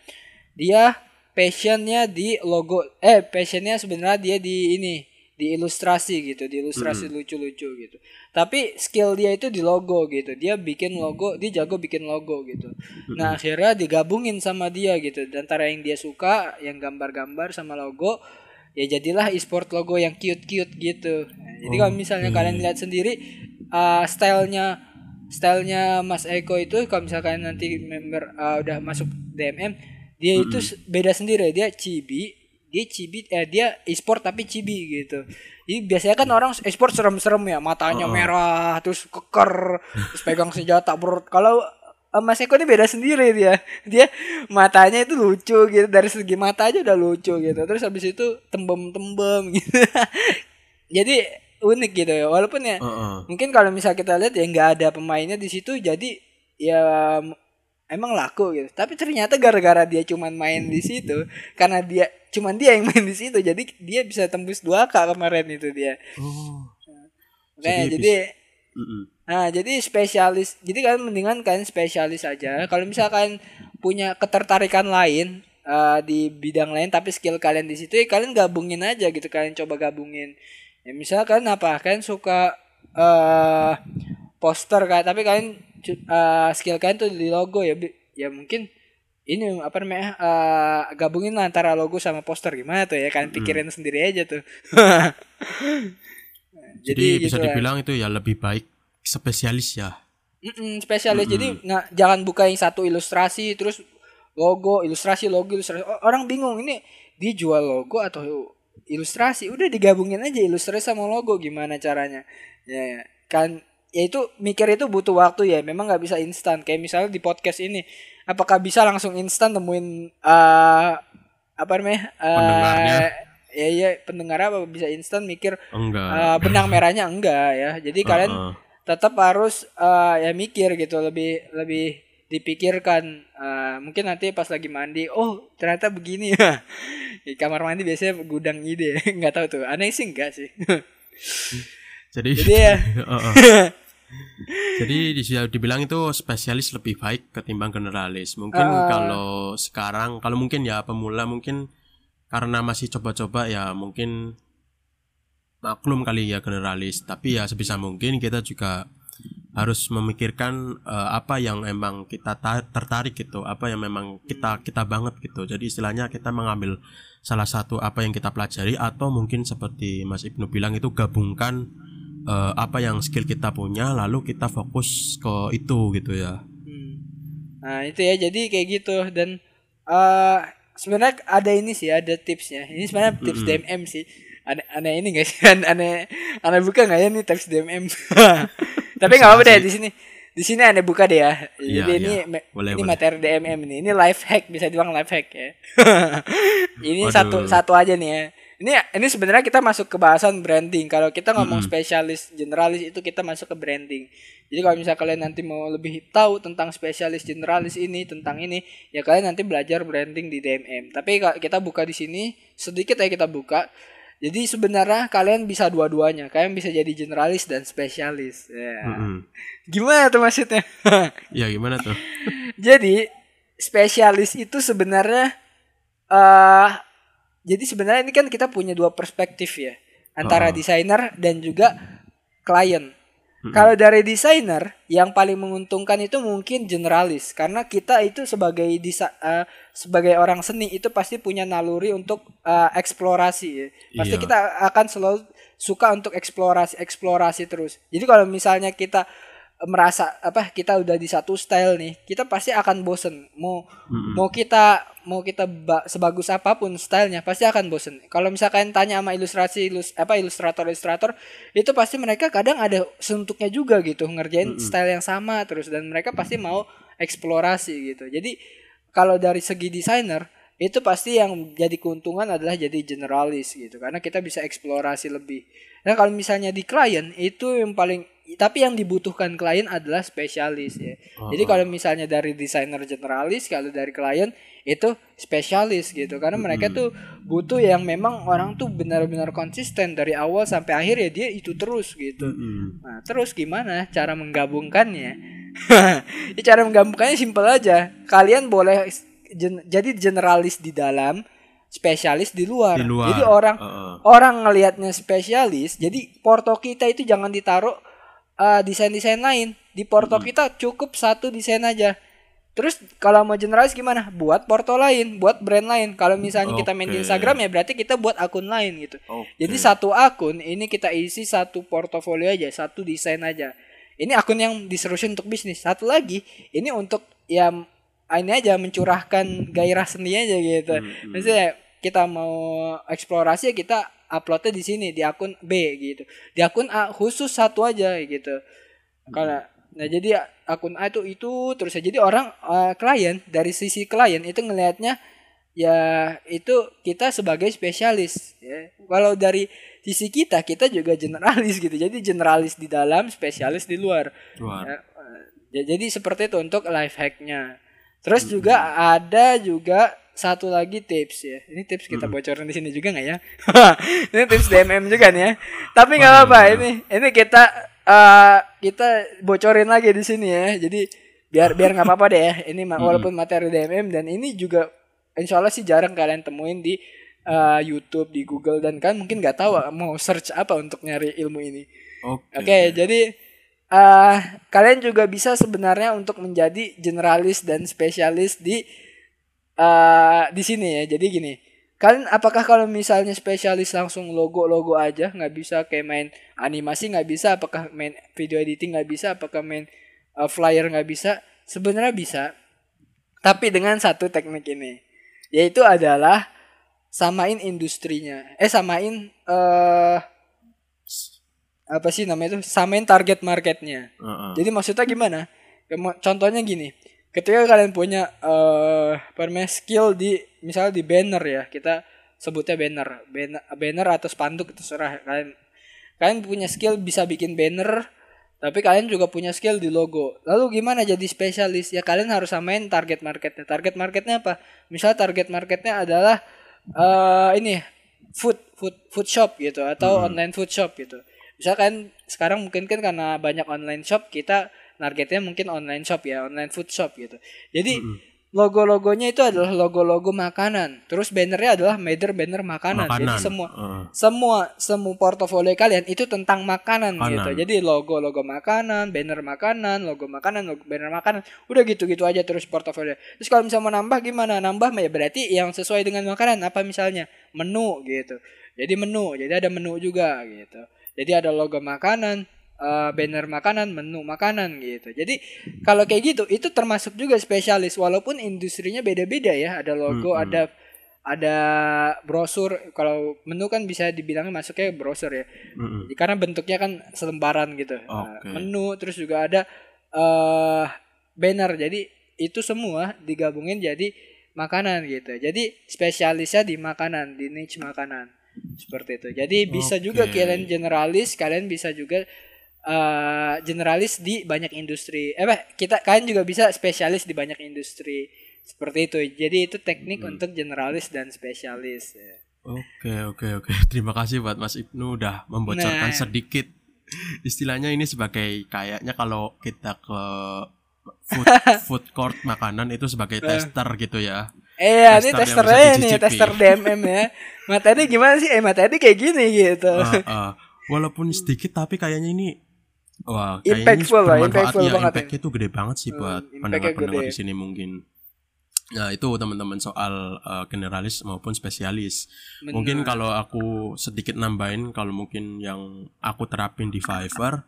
Dia passionnya di logo eh passionnya sebenarnya dia di ini di ilustrasi gitu di ilustrasi lucu-lucu gitu. Tapi skill dia itu di logo gitu. Dia bikin logo dia jago bikin logo gitu. Nah akhirnya digabungin sama dia gitu. Dan antara yang dia suka yang gambar-gambar sama logo ya jadilah e-sport logo yang cute-cute gitu. Nah, jadi kalau misalnya kalian lihat sendiri uh, stylenya stylenya Mas Eko itu kalau misalkan nanti member uh, udah masuk DMM dia itu s- beda sendiri. Dia cibi dia cibi eh dia e-sport tapi cibi gitu. Jadi biasanya kan orang e-sport serem-serem ya matanya merah terus keker terus pegang senjata bro kalau eh, Mas Eko ini beda sendiri dia. Dia matanya itu lucu gitu dari segi mata aja udah lucu gitu. Terus habis itu tembem-tembem gitu. [LAUGHS] Jadi unik gitu ya walaupun ya Heeh. mungkin kalau misal kita lihat ya nggak ada pemainnya di situ jadi ya emang laku gitu tapi ternyata gara-gara dia cuman main di situ karena dia cuman dia yang main di situ jadi dia bisa tembus 2k kemarin itu dia Oh. Makanya Jadi jadi Mm-mm. Nah, jadi spesialis. Jadi kalian mendingan kalian spesialis aja. Kalau misalkan punya ketertarikan lain eh, di bidang lain tapi skill kalian di situ ya kalian gabungin aja gitu. Kalian coba gabungin. Ya misalnya kalian apa? Kalian suka eh poster kan, tapi kalian eh, skill kalian tuh di logo ya. Bi- Ya mungkin ini apa namanya? eh, gabungin lah antara logo sama poster gimana tuh ya? Kalian pikirin sendiri aja tuh. [LAUGHS] Jadi, bisa gitu lah. dibilang itu ya lebih baik spesialis ya. Mm-mm, spesialis jadi nggak jangan buka yang satu ilustrasi terus logo ilustrasi logo ilustrasi orang bingung ini dia jual logo atau ilustrasi udah digabungin aja ilustrasi sama logo gimana caranya ya ya. kan ya itu mikir itu butuh waktu ya memang nggak bisa instan kayak misalnya di podcast ini apakah bisa langsung instan temuin eh apa namanya Eh, Pendengarnya. ya iya pendengar apa bisa instan mikir Enggak. eh, benang merahnya enggak ya jadi kalian Heeh. tetap harus eh, ya mikir gitu lebih lebih dipikirkan Eh, mungkin nanti pas lagi mandi oh ternyata begini ya [LAUGHS] di kamar mandi biasanya gudang ide [LAUGHS] nggak tahu tuh aneh sih enggak sih [LAUGHS] Jadi jadi ya Heeh. Jadi bisa dibilang itu spesialis lebih baik ketimbang generalis. Mungkin Ah. kalau sekarang kalau mungkin ya pemula mungkin karena masih coba-coba ya mungkin maklum kali ya generalis. Tapi ya sebisa mungkin kita juga harus memikirkan eh, apa yang emang kita ta- tertarik gitu, apa yang memang kita kita banget gitu. Jadi istilahnya kita mengambil salah satu apa yang kita pelajari atau mungkin seperti Mas Ibnu bilang itu gabungkan eh, apa yang skill kita punya lalu kita fokus ke itu gitu ya Hmm. Nah itu ya jadi kayak gitu dan eh sebenarnya ada ini sih ada tipsnya. Ini sebenarnya tips DMM sih. Aneh, aneh ini guys aneh aneh buka nggak ya nih tips DMM. [LAUGHS] Tapi nggak apa-apa deh di sini. Di sini aneh buka deh ya. Jadi Iya, ini iya. me- Boleh, ini boleh. materi DMM ini. Ini life hack bisa dibilang life hack ya. [LAUGHS] ini Waduh. satu satu aja nih ya. Ini ini sebenarnya kita masuk ke bahasan branding. Kalau kita ngomong spesialis generalis itu kita masuk ke branding. Jadi kalau misalnya kalian nanti mau lebih tahu tentang spesialis generalis ini tentang ini, ya kalian nanti belajar branding di DMM. Tapi kita buka di sini sedikit ya kita buka. Jadi sebenarnya kalian bisa dua-duanya. Kalian bisa jadi generalis dan spesialis. Ya. Mm-mm. Gimana tuh maksudnya? [LAUGHS] ya gimana tuh Jadi spesialis itu sebenarnya eh jadi sebenarnya ini kan kita punya dua perspektif ya antara Oh. desainer dan juga klien. Kalau dari desainer yang paling menguntungkan itu mungkin generalis karena kita itu sebagai desa, eh, sebagai orang seni itu pasti punya naluri untuk eh, eksplorasi ya. Pasti Iya. kita akan selalu suka untuk eksplorasi eksplorasi terus. Jadi kalau misalnya kita merasa apa kita udah di satu style nih kita pasti akan bosen. Mau mau kita mau kita ba- sebagus apa pun stylenya pasti akan bosen. Kalau misalkan tanya sama ilustrasi ilus apa ilustrator ilustrator itu pasti mereka kadang ada suntuknya juga gitu ngerjain style yang sama terus dan mereka pasti mau eksplorasi gitu. Jadi kalau dari segi desainer itu pasti yang jadi keuntungan adalah jadi generalis gitu karena kita bisa eksplorasi lebih. Nah kalau misalnya di klien itu yang paling tapi yang dibutuhkan klien adalah spesialis ya jadi kalau misalnya dari desainer generalis kalau dari klien itu spesialis gitu karena mereka tuh butuh yang memang orang tuh benar-benar konsisten dari awal sampai akhir ya dia itu terus gitu Mm-mm. Nah, terus gimana cara menggabungkannya? [LAUGHS] ya, cara menggabungkannya simpel aja. Kalian boleh gen- jadi generalis di dalam, spesialis di luar. Di luar, Jadi orang heeh. orang ngelihatnya spesialis, jadi porto kita itu jangan ditaruh uh, desain-desain lain. Di porto kita cukup satu desain aja. Terus kalau mau generalis gimana? Buat porto lain, buat brand lain. Kalau misalnya kita main di. Instagram ya berarti kita buat akun lain gitu. Oke. Jadi satu akun ini kita isi satu portofolio aja, satu desain aja. Ini akun yang diserusin untuk bisnis. Satu lagi ini untuk ya ini aja mencurahkan gairah seni aja gitu. Misalnya kita mau eksplorasi ya kita uploadnya di sini di akun B gitu. Di akun A khusus satu aja gitu. Karena nah jadi akun A itu itu terus jadi orang eh, klien dari sisi klien itu ngelihatnya ya itu kita sebagai spesialis ya. Kalau dari sisi kita kita juga generalis gitu. Jadi generalis di dalam, spesialis di luar. Luar. Ya, eh, ya, jadi seperti itu untuk life hacknya. Terus juga ada juga satu lagi tips ya. Ini tips kita bocorin di sini juga nggak ya? [LAUGHS] ini tips DMM juga nih ya. Tapi nggak apa-apa ini. Ini kita eh, kita bocorin lagi di sini ya. Jadi biar biar nggak apa-apa deh ya. Ini ma- walaupun materi DMM dan ini juga insya Allah sih jarang kalian temuin di eh, YouTube, di Google dan kan mungkin nggak tahu mau search apa untuk nyari ilmu ini. Oke. Oke, jadi eh kalian juga bisa sebenarnya untuk menjadi generalis dan spesialis di eh di sini ya. Jadi gini, kalian apakah kalau misalnya spesialis langsung logo-logo aja nggak bisa kayak main animasi nggak bisa, apakah main video editing nggak bisa, apakah main eh, flyer nggak bisa? Sebenarnya bisa, tapi dengan satu teknik ini, yaitu adalah samain industrinya. Eh samain eh apa sih namanya itu samain target marketnya. Heeh. Jadi maksudnya gimana? Ya, Contohnya gini, ketika kalian punya eh permen skill di misalnya di banner ya, kita sebutnya banner, banner, banner atau spanduk terserah kalian. Kalian punya skill bisa bikin banner, tapi kalian juga punya skill di logo. Lalu gimana jadi spesialis? Ya kalian harus samain target marketnya. Target marketnya apa? Misal target marketnya adalah eh ini food food food shop gitu atau online food shop gitu. Misalkan sekarang mungkin kan karena banyak online shop kita targetnya mungkin online shop ya, online food shop gitu. Jadi logo-logonya itu adalah logo-logo makanan. Terus bannernya adalah banner-banner makanan. Jadi Makanan. semua Heeh. semua semua portofolio kalian itu tentang makanan, Makanan. gitu. Jadi logo-logo makanan, banner makanan, logo makanan, logo banner makanan. Udah gitu-gitu aja terus portofolio. Terus kalau misalnya mau nambah gimana? Nambah ya berarti yang sesuai dengan makanan apa misalnya? Menu gitu. Jadi menu, jadi ada menu juga gitu. Jadi ada logo makanan, uh, banner makanan, menu makanan gitu. Jadi kalau kayak gitu itu termasuk juga spesialis walaupun industrinya beda-beda ya. Ada logo, Mm-mm. ada ada brosur. Kalau menu kan bisa dibilangnya masuknya brosur ya. Mm-mm. Karena bentuknya kan selembaran gitu. Nah, Oke. menu terus juga ada eh banner. Jadi itu semua digabungin jadi makanan gitu. Jadi spesialisnya di makanan, di niche makanan. Seperti itu. Jadi bisa juga Oke. kalian generalis, kalian bisa juga eh generalis di banyak industri. Eh bah, kita kalian juga bisa spesialis di banyak industri. Seperti itu. Jadi itu teknik Hmm. untuk generalis dan spesialis. ya. Oke oke oke. [LAUGHS] Terima kasih buat Mas Ibnu udah membocorkan Nah. sedikit istilahnya ini sebagai kayaknya kalau kita ke food [LAUGHS] food court makanan itu sebagai tester gitu ya. Eh, ya, ini testernya nih, dicicipi. tester DMM ya. Materi gimana sih? Eh, materi kayak gini gitu. Eh, eh, walaupun sedikit tapi kayaknya ini wah Impactful lah, impactful ya. banget Impactnya tuh gede banget sih Hmm, buat impactnya pendengar-pendengar di sini mungkin. Nah itu teman-teman soal eh, generalis maupun spesialis. Benar. Mungkin kalau aku sedikit nambahin kalau mungkin yang aku terapin di Fiverr,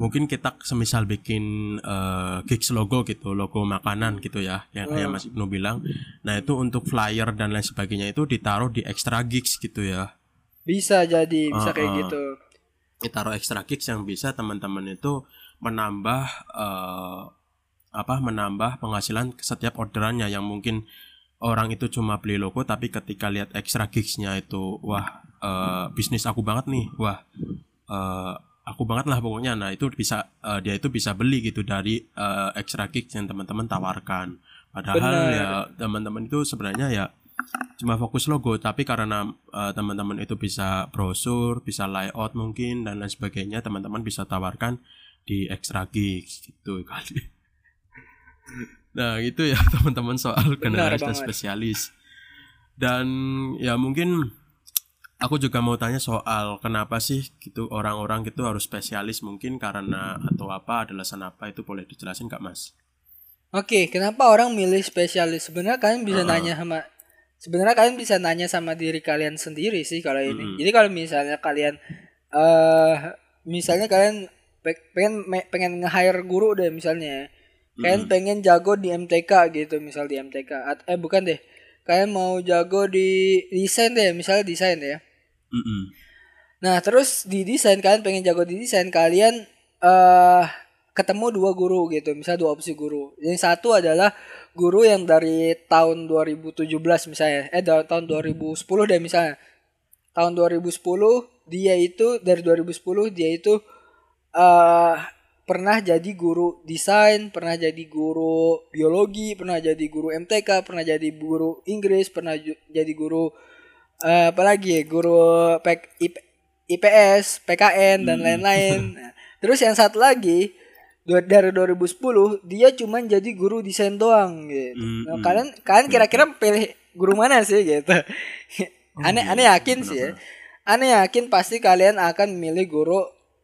mungkin kita semisal bikin eh, gigs logo gitu, logo makanan gitu ya, yang kayak Oh. Mas Ibnu bilang. Nah itu untuk flyer dan lain sebagainya itu ditaruh di extra gigs gitu ya. Bisa jadi, bisa Ah, kayak ah. gitu. Ditaruh extra gigs yang bisa teman-teman itu menambah eh, apa menambah penghasilan setiap orderannya. Yang mungkin orang itu cuma beli logo tapi ketika lihat extra gigsnya itu wah eh, bisnis aku banget nih. Wah eh, aku banget lah pokoknya. Nah itu bisa eh, dia itu bisa beli gitu dari eh, extra gigs yang teman-teman tawarkan. Padahal Benar. ya teman-teman itu sebenarnya ya cuma fokus logo tapi karena eh, teman-teman itu bisa brosur bisa layout mungkin dan lain sebagainya teman-teman bisa tawarkan di extra gigs gitu kali [LAUGHS] nah itu ya [LAUGHS] teman-teman soal generalis dan spesialis dan ya mungkin aku juga mau tanya soal kenapa sih gitu orang-orang gitu harus spesialis mungkin karena atau apa ada alasan apa itu boleh dijelasin kak mas Oke, kenapa orang milih spesialis? Sebenarnya kalian bisa Ah. nanya sama sebenarnya kalian bisa nanya sama diri kalian sendiri sih kalau ini. Mm-mm. Jadi kalau misalnya kalian eh misalnya kalian pe- pengen pengen nge-hire guru deh misalnya. Kalian pengen jago di MTK gitu, misal di MTK. At- eh bukan deh. Kalian mau jago di desain deh, misalnya desain ya. Mm-mm. Nah, terus di desain kalian pengen jago di desain, kalian eh ketemu dua guru gitu, misal dua opsi guru. Yang satu adalah guru yang dari tahun 2017 misalnya, eh tahun 2010 deh misalnya. Tahun 2010 dia itu dari 2010 dia itu eh pernah jadi guru desain, pernah jadi guru biologi, pernah jadi guru MTK, pernah jadi guru Inggris, pernah jadi guru eh, apa lagi ya, guru P- IP- IPS, PKN dan lain-lain. Nah, [LAUGHS] terus yang satu lagi dari 2010 dia cuma jadi guru desain doang gitu. Mm, Nah, mm. kalian kalian kira-kira pilih guru mana sih gitu? [LAUGHS] aneh aneh yakin sih ya. Aneh yakin pasti kalian akan memilih guru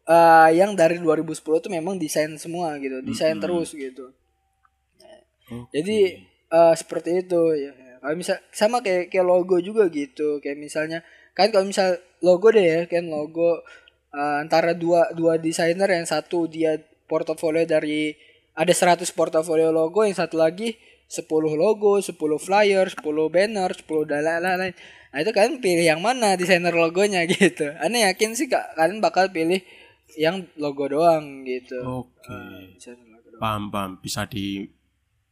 eh, yang dari 2010 itu memang desain semua gitu, desain Mm-mm. terus gitu. Oke. Jadi eh, seperti itu ya. Kalau misal sama kayak kayak logo juga gitu. Kayak misalnya kan kalau misal logo deh ya, kan logo eh, antara dua dua desainer yang satu dia portofolio dari ada 100 portofolio logo, yang satu lagi 10 logo, 10 flyer, 10 banner, 10 dan lain-lain. Nah, itu kalian pilih yang mana desainer logonya [LAUGHS] gitu. Aneh yakin sih Kak, kalian bakal pilih yang logo doang gitu. Oke. Logo doang. paham paham bisa di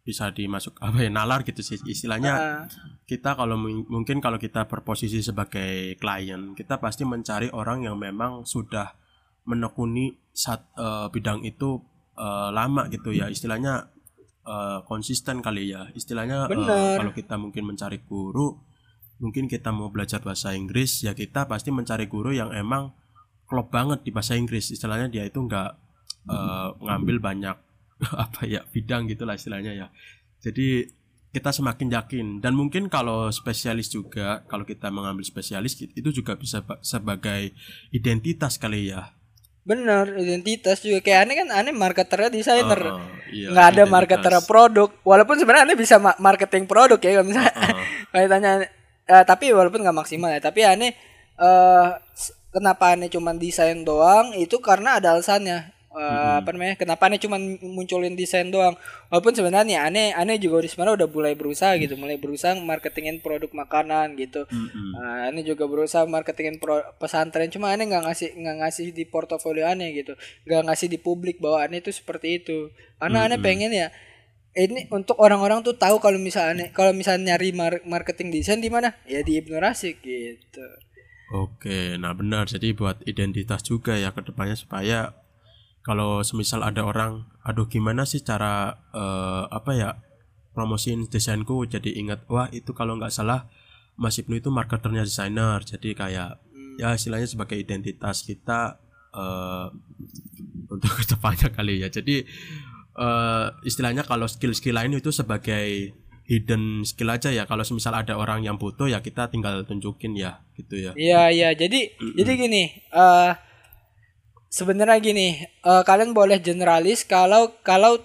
bisa dimasuk [LAUGHS] apa ya nalar gitu sih istilahnya Ah, kita kalau mung- mungkin kalau kita berposisi sebagai klien kita pasti mencari orang yang memang sudah menekuni sat, eh, bidang itu eh, lama gitu ya. Istilahnya eh, konsisten kali ya. Istilahnya Benar. kalau kita mungkin mencari guru mungkin kita mau belajar bahasa Inggris ya kita pasti mencari guru yang emang klop banget di bahasa Inggris. Istilahnya dia itu nggak eh, ngambil banyak [LAUGHS] apa ya bidang gitulah istilahnya ya. Jadi kita semakin yakin. Dan mungkin kalau spesialis juga kalau kita mengambil spesialis itu juga bisa ba- sebagai identitas kali ya Bener, identitas juga kayak aneh kan aneh marketernya desainer. Oh, iya, nggak ada identitas. marketer produk. Walaupun sebenarnya aneh bisa ma- marketing produk ya kalau misalnya Oh, [LAUGHS] kalau ditanya eh, tapi walaupun nggak maksimal ya, tapi aneh eh, s- kenapa aneh cuman desain doang itu karena ada alasannya Uh, apa namanya kenapa aneh cuman munculin desain doang? Walaupun sebenarnya aneh aneh juga udah sebenarnya udah mulai berusaha gitu mulai berusaha marketingin produk makanan gitu. Mm-mm. uh, aneh juga berusaha marketingin pro- pesantren cuma aneh nggak ngasih nggak ngasih di portofolio aneh gitu. Nggak ngasih di publik bahwa aneh itu seperti itu. Karena aneh pengen ya ini untuk orang-orang tuh tahu kalau misalnya kalau misalnya nyari mar- marketing desain di mana? Ya di Ibnu Rasik gitu. Oke, nah benar. Jadi buat identitas juga ya ke depannya supaya kalau semisal ada orang, aduh gimana sih cara eh, apa ya promosiin desainku? Jadi ingat wah itu kalau nggak salah Mas Ibnu itu marketernya desainer. Jadi kayak ya istilahnya sebagai identitas kita eh, untuk ke depannya kali ya. Jadi eh, istilahnya kalau skill-skill lain itu sebagai hidden skill aja ya. Kalau semisal ada orang yang butuh ya kita tinggal tunjukin ya gitu ya. Iya iya. Jadi jadi gini eh sebenarnya gini eh, kalian boleh generalis kalau kalau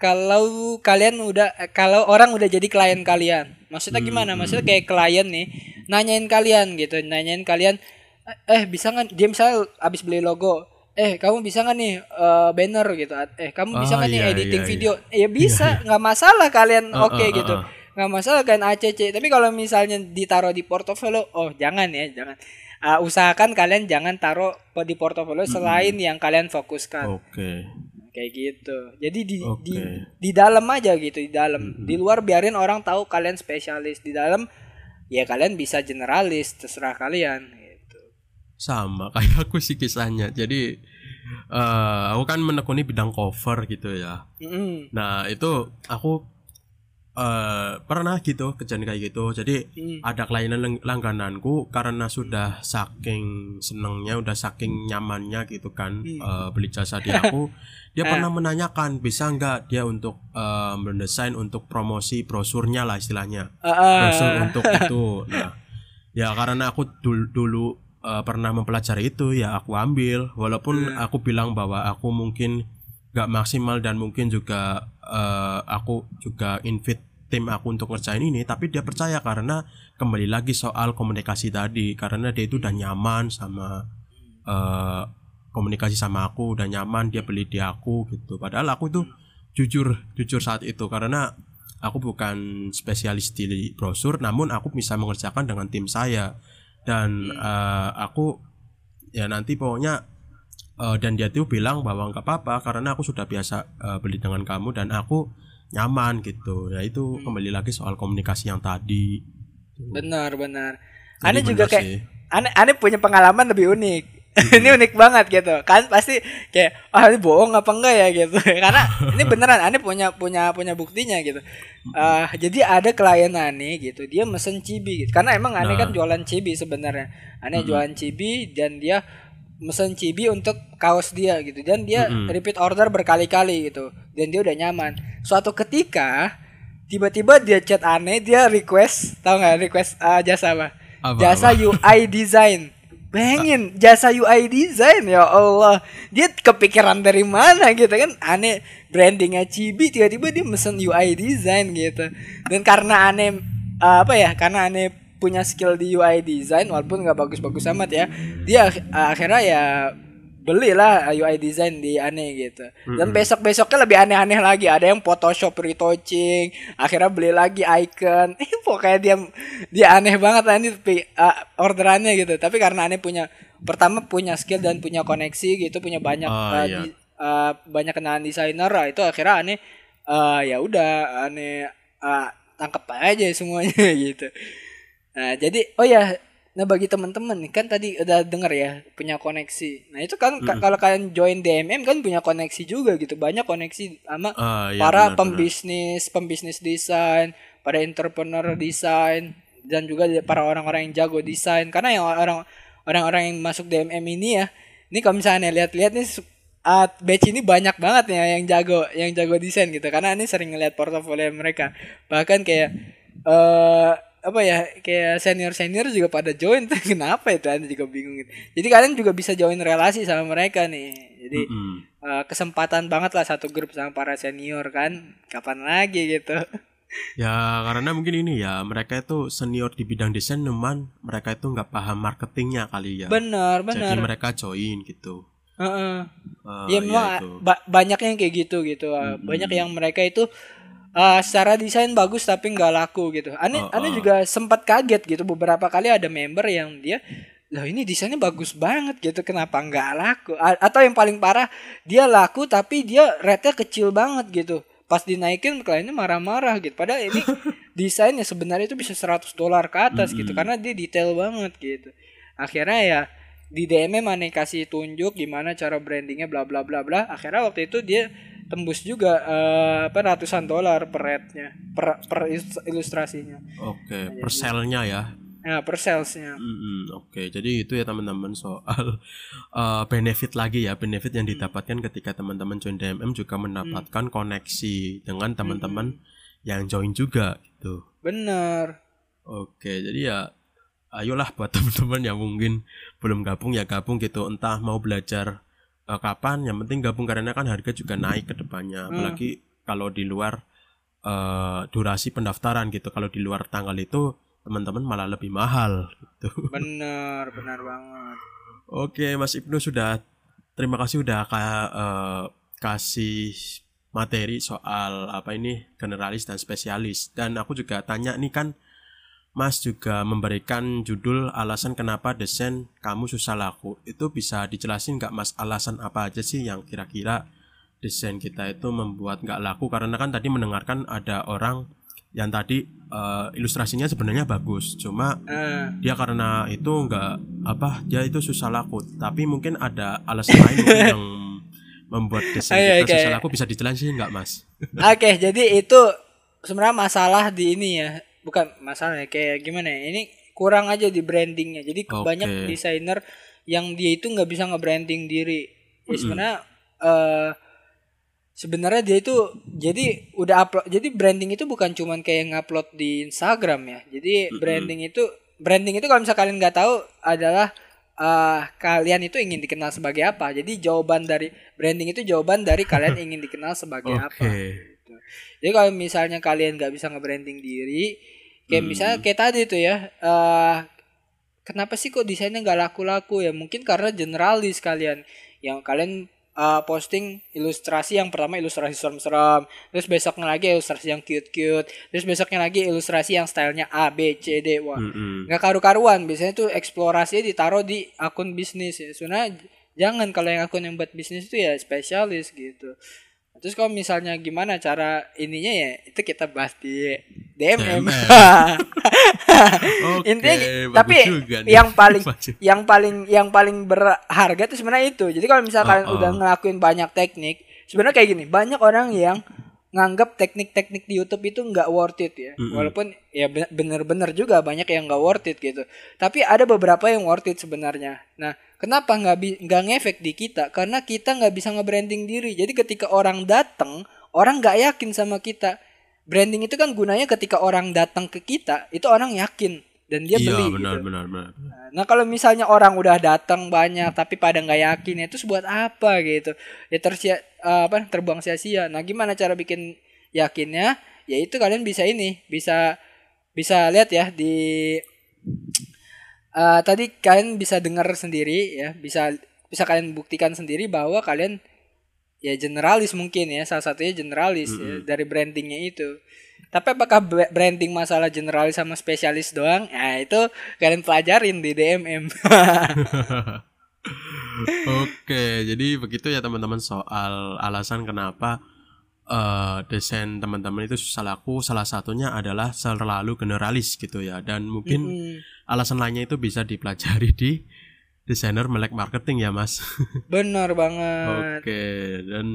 kalau kalian udah eh, kalau orang udah jadi klien kalian. Maksudnya gimana? Maksudnya kayak klien nih nanyain kalian gitu nanyain kalian eh, eh bisa nggak? Dia misalnya abis beli logo eh kamu bisa nggak nih eh, banner gitu? Eh kamu bisa Ah, nggak nih iya, editing iya, video? Ya [LAUGHS] bisa. Nggak masalah kalian. Ah, oke ah, gitu. ah, nggak masalah kan ACC tapi kalau misalnya ditaruh di portofolio oh jangan ya jangan Ah, usahakan kalian jangan taruh di portofolio selain yang kalian fokuskan Oke. kayak gitu jadi di Oke. di di dalam aja gitu di dalam di luar biarin orang tahu kalian spesialis di dalam ya kalian bisa generalis terserah kalian gitu Sama [LAUGHS] kayak aku sih kisahnya. Jadi eh aku kan menekuni bidang cover gitu ya. Mm-mm. Nah, itu aku eh pernah gitu kejadian kayak gitu. Jadi Mm. ada lang- langgananku karena sudah saking senengnya, udah saking nyamannya gitu kan eh, beli jasa di aku, [LAUGHS] dia pernah menanyakan bisa nggak dia untuk eh, mendesain untuk promosi brosurnya lah istilahnya. Ah, ah. browser untuk [LAUGHS] itu. Nah, ya karena aku dulu, dulu eh, pernah mempelajari itu ya aku ambil walaupun aku bilang bahwa aku mungkin gak maksimal dan mungkin juga eh, aku juga invite tim aku untuk ngerjain ini tapi dia percaya karena kembali lagi soal komunikasi tadi karena dia itu udah nyaman sama eh, komunikasi sama aku udah nyaman dia beli di aku gitu. Padahal aku tuh jujur jujur saat itu karena aku bukan spesialis di brosur namun aku bisa mengerjakan dengan tim saya. Dan eh, aku ya nanti pokoknya eh, dan dia tuh bilang bahwa nggak apa-apa karena aku sudah biasa eh, beli dengan kamu dan aku nyaman gitu. Ya itu kembali lagi soal komunikasi yang tadi. Benar benar. Aneh juga kayak aneh aneh punya pengalaman lebih unik. [LAUGHS] Ini unik banget gitu. Kan pasti kayak ah ini bohong apa enggak ya? gitu. [LAUGHS] Karena ini beneran aneh punya punya punya buktinya gitu. Ah, jadi ada klien aneh gitu dia mesen cibi gitu. Karena emang aneh kan jualan cibi sebenarnya. Aneh jualan cibi dan dia mesen cibi untuk kaos dia gitu. Dan dia repeat order berkali-kali gitu. Dan dia udah nyaman. Suatu ketika tiba-tiba dia chat aneh dia request tahu nggak? Request ah, jasa apa? Apa, jasa UI design. Bayangin jasa UI design ya Allah. Dia kepikiran dari mana gitu kan? Aneh brandingnya Cibi tiba-tiba dia mesen UI design gitu. Dan karena aneh uh, apa ya? Karena aneh punya skill di UI design walaupun nggak bagus-bagus amat ya. Dia uh, akhirnya ya belilah UI design di aneh gitu. Dan besok besoknya lebih aneh-aneh lagi. Ada yang Photoshop retouching akhirnya beli lagi icon. [LAUGHS] Eh pokoknya dia dia aneh banget lah ini uh, orderannya gitu. Tapi karena aneh punya pertama punya skill dan punya koneksi gitu punya banyak Oh, uh, iya. di- uh, banyak kenalan desainer lah itu akhirnya aneh uh, ya udah aneh uh, tangkep aja semuanya [LAUGHS] gitu Nah, jadi oh ya, nah bagi teman-teman nih kan tadi udah denger ya punya koneksi. Nah, itu kan ka- kalau kalian join DMM kan punya koneksi juga gitu. Banyak koneksi sama Ah, iya, para benar-benar. pembisnis, pembisnis desain, para entrepreneur desain dan juga para orang-orang yang jago desain. Karena yang orang orang-orang yang masuk DMM ini ya, ini kalau misalnya lihat-lihat nih su- ah, batch ini banyak banget ya yang jago, yang jago desain gitu. Karena ini sering ngeliat portofolio mereka. Bahkan kayak eh apa ya kayak senior senior juga pada join [LAUGHS] kenapa itu anda juga bingung gitu. jadi kalian juga bisa join relasi sama mereka nih jadi Mm. eh, kesempatan banget lah satu grup sama para senior kan kapan lagi gitu [LAUGHS] ya karena mungkin ini ya mereka itu senior di bidang desain cuman mereka itu nggak paham marketingnya kali ya benar benar jadi mereka join gitu Heeh. Eh, ya iya memang itu. ba- banyak yang kayak gitu gitu ah. banyak yang mereka itu ah, secara desain bagus tapi nggak laku gitu. Aneh Oh, aneh oh. juga sempat kaget gitu. Beberapa kali ada member yang dia loh ini desainnya bagus banget gitu. Kenapa nggak laku? A- atau yang paling parah dia laku tapi dia rate-nya kecil banget gitu. Pas dinaikin kliennya marah-marah gitu. Padahal ini [LAUGHS] desainnya sebenarnya itu bisa 100 dolar ke atas gitu karena dia detail banget gitu. Akhirnya ya di DM mana kasih tunjuk gimana cara brandingnya bla bla bla bla. Akhirnya waktu itu dia tembus juga eh, apa ratusan dolar per rate-nya per, per ilus- ilustrasinya. Oke perselnya ya? Nah per salesnya. Mm-mm, Oke, jadi itu ya teman-teman soal uh, [LAUGHS] benefit lagi ya, benefit yang didapatkan ketika teman-teman join DMM juga mendapatkan koneksi dengan teman-teman yang join juga gitu. bener. Oke, jadi ya ayolah buat [LAUGHS] teman-teman yang mungkin belum gabung ya gabung gitu, entah mau belajar uh, kapan, yang penting gabung karena kan harga juga naik ke depannya, apalagi kalau di luar uh, durasi pendaftaran gitu, kalau di luar tanggal itu teman-teman malah lebih mahal gitu. bener bener banget. Oke, Mas Ibnu sudah terima kasih udah ka- eh, kasih materi soal apa ini generalis dan spesialis. Dan aku juga tanya nih kan Mas juga memberikan judul alasan kenapa desain kamu susah laku. Itu bisa dijelasin nggak Mas alasan apa aja sih yang kira-kira desain kita itu membuat nggak laku? Karena kan tadi mendengarkan ada orang yang tadi eh, ilustrasinya sebenarnya bagus, cuma nah, dia karena itu nggak apa dia itu susah laku tapi mungkin ada alasan lain [LAUGHS] yang membuat desain Ayo, kita oke. susah laku bisa dijelasin nggak mas oke jadi itu sebenarnya masalah di ini ya bukan masalah ya kayak gimana ya ini kurang aja di brandingnya. Jadi Oke. banyak desainer yang dia itu nggak bisa nge-branding diri. Ya sebenarnya eh, sebenarnya dia itu jadi udah upload jadi branding itu bukan cuman kayak ngupload di Instagram ya. Jadi branding itu branding itu kalau misalnya kalian nggak tahu adalah eh, kalian itu ingin dikenal sebagai apa. Jadi jawaban dari branding itu jawaban dari kalian [LAUGHS] ingin dikenal sebagai oke. Apa gitu. Jadi kalau misalnya kalian nggak bisa nge-branding diri, kayak misalnya kayak tadi tuh ya, eh kenapa sih kok desainnya nggak laku-laku ya? Mungkin karena generalis kalian yang kalian eh, posting ilustrasi yang pertama ilustrasi serem-serem, terus besoknya lagi ilustrasi yang cute-cute, terus besoknya lagi ilustrasi yang stylenya A, B, C, D, wah nggak karu-karuan. Biasanya tuh eksplorasinya ditaruh di akun bisnis ya. Sebenarnya jangan kalau yang akun yang buat bisnis itu ya spesialis gitu. Terus kalau misalnya gimana cara ininya ya itu kita bahas di DMM. DMM. [LAUGHS] Oke, Intinya tapi juga nih. yang paling [LAUGHS] yang paling yang paling berharga itu sebenarnya itu. Jadi kalau misalnya kalian Oh, oh. udah ngelakuin banyak teknik, sebenarnya kayak gini, banyak orang yang nganggap teknik-teknik di YouTube itu nggak worth it ya. Walaupun ya ben- bener-bener juga banyak yang nggak worth it gitu. Tapi ada beberapa yang worth it sebenarnya. Nah, kenapa nggak nggak ngefek di kita? Karena kita nggak bisa nge-branding diri. Jadi ketika orang datang, orang nggak yakin sama kita. Branding itu kan gunanya ketika orang datang ke kita, itu orang yakin dan dia iya beli benar gitu. benar benar Nah kalau misalnya orang udah datang banyak tapi pada nggak yakin ya itu buat apa gitu? Ya tersia eh, apa terbuang sia-sia. Nah gimana cara bikin yakinnya? Ya itu kalian bisa ini bisa bisa lihat ya di [TSK] eh, tadi kalian bisa dengar sendiri ya bisa bisa kalian buktikan sendiri bahwa kalian ya generalis mungkin ya salah satunya generalis ya, dari brandingnya itu. Tapi apakah bra- branding masalah generalis sama spesialis doang? Ya itu kalian pelajarin di DMM. [LAUGHS] Oke, jadi begitu ya teman-teman soal alasan kenapa eh, desain teman-teman itu susah laku. Salah satunya adalah selalu generalis gitu ya. Dan mungkin Hmm, alasan lainnya itu bisa dipelajari di desainer melek marketing ya, Mas. bener banget. Oke, dan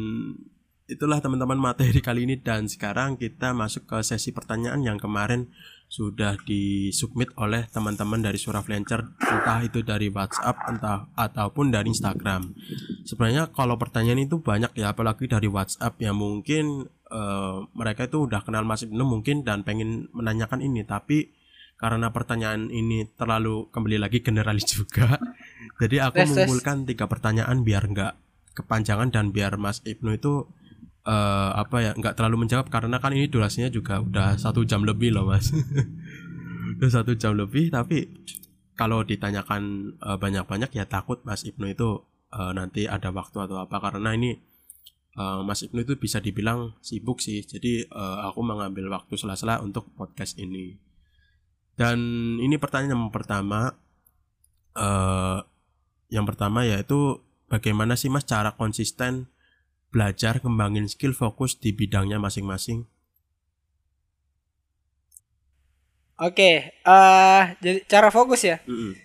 itulah teman-teman materi kali ini dan sekarang kita masuk ke sesi pertanyaan yang kemarin sudah disubmit oleh teman-teman dari Surah Flancer entah itu dari WhatsApp entah ataupun dari Instagram. Sebenarnya kalau pertanyaan itu banyak ya apalagi dari WhatsApp yang mungkin eh, mereka itu udah kenal Mas Ibnu mungkin dan pengen menanyakan ini tapi karena pertanyaan ini terlalu kembali lagi generalis [LAUGHS] juga. Jadi aku tes. mengumpulkan tiga pertanyaan biar nggak kepanjangan dan biar Mas Ibnu itu eh, apa ya nggak terlalu menjawab karena kan ini durasinya juga udah satu jam lebih loh mas. [LAUGHS] Udah satu jam lebih tapi kalau ditanyakan eh, banyak-banyak ya takut mas Ibnu itu eh, nanti ada waktu atau apa. Karena ini eh, mas Ibnu itu bisa dibilang sibuk sih. Jadi eh, aku mengambil waktu sela-sela untuk podcast ini. Dan ini pertanyaan yang pertama eh yang pertama yaitu bagaimana sih mas cara konsisten belajar kembangin skill fokus di bidangnya masing-masing Oke, eh jadi cara fokus ya. Mm-mm.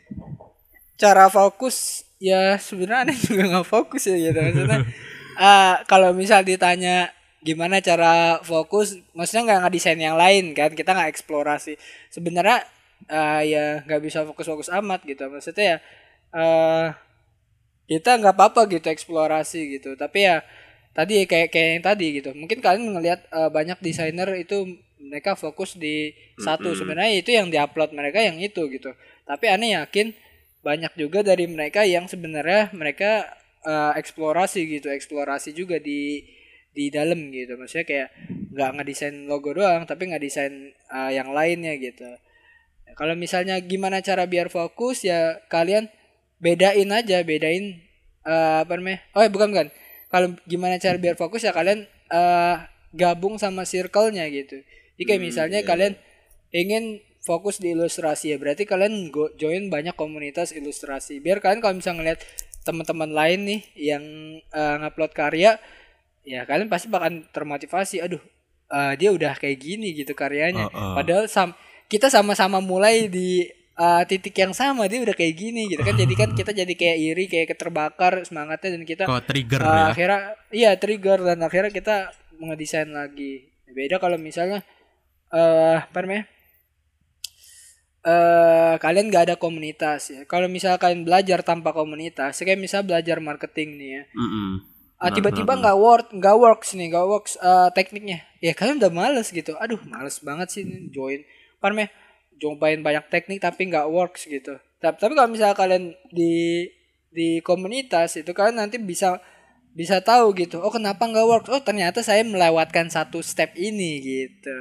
Cara fokus ya sebenarnya juga nggak fokus ya gitu maksudnya. [LAUGHS] eh kalau misal ditanya gimana cara fokus, maksudnya nggak ngedesain yang lain kan, kita nggak eksplorasi. Sebenarnya eh ya nggak bisa fokus-fokus amat gitu. Maksudnya ya eh kita nggak apa-apa gitu eksplorasi gitu. Tapi ya tadi kayak kayak yang tadi gitu. Mungkin kalian ngelihat eh, banyak desainer itu mereka fokus di satu. Sebenarnya itu yang diupload mereka yang itu gitu. Tapi aneh yakin banyak juga dari mereka yang sebenarnya mereka eh, eksplorasi gitu. Eksplorasi juga di di dalam gitu. Maksudnya kayak nggak ngedesain logo doang tapi ngedesain eh, yang lainnya gitu. Kalau misalnya gimana cara biar fokus ya kalian bedain aja bedain eh, apa namanya? Oh bukan bukan kalau gimana cara biar fokus ya kalian eh, gabung sama circle-nya gitu. Jadi kayak misalnya kalian ingin fokus di ilustrasi ya berarti kalian go join banyak komunitas ilustrasi. Biar kalian kalau misalnya ngeliat teman-teman lain nih yang eh, ngupload karya ya kalian pasti bakal termotivasi aduh eh, dia udah kayak gini gitu karyanya. Heeh. padahal sam kita sama-sama mulai di eh, titik yang sama dia udah kayak gini gitu kan. Jadi kan kita jadi kayak iri kayak keterbakar semangatnya dan kita kok trigger Uh, ya. akhirnya iya trigger dan akhirnya kita ngedesain lagi. Beda kalau misalnya eh apa namanya eh kalian nggak ada komunitas ya. Kalau misal kalian belajar tanpa komunitas kayak misal belajar marketing nih ya. Ah, Nah, tiba-tiba nggak work nggak works nih nggak works eh, tekniknya. Ya kalian udah males gitu. Aduh males banget sih join. Namanya cobain banyak teknik tapi nggak works gitu tapi, tapi kalau misalnya kalian di di komunitas itu kalian nanti bisa bisa tahu gitu oh kenapa nggak works oh ternyata saya melewatkan satu step ini gitu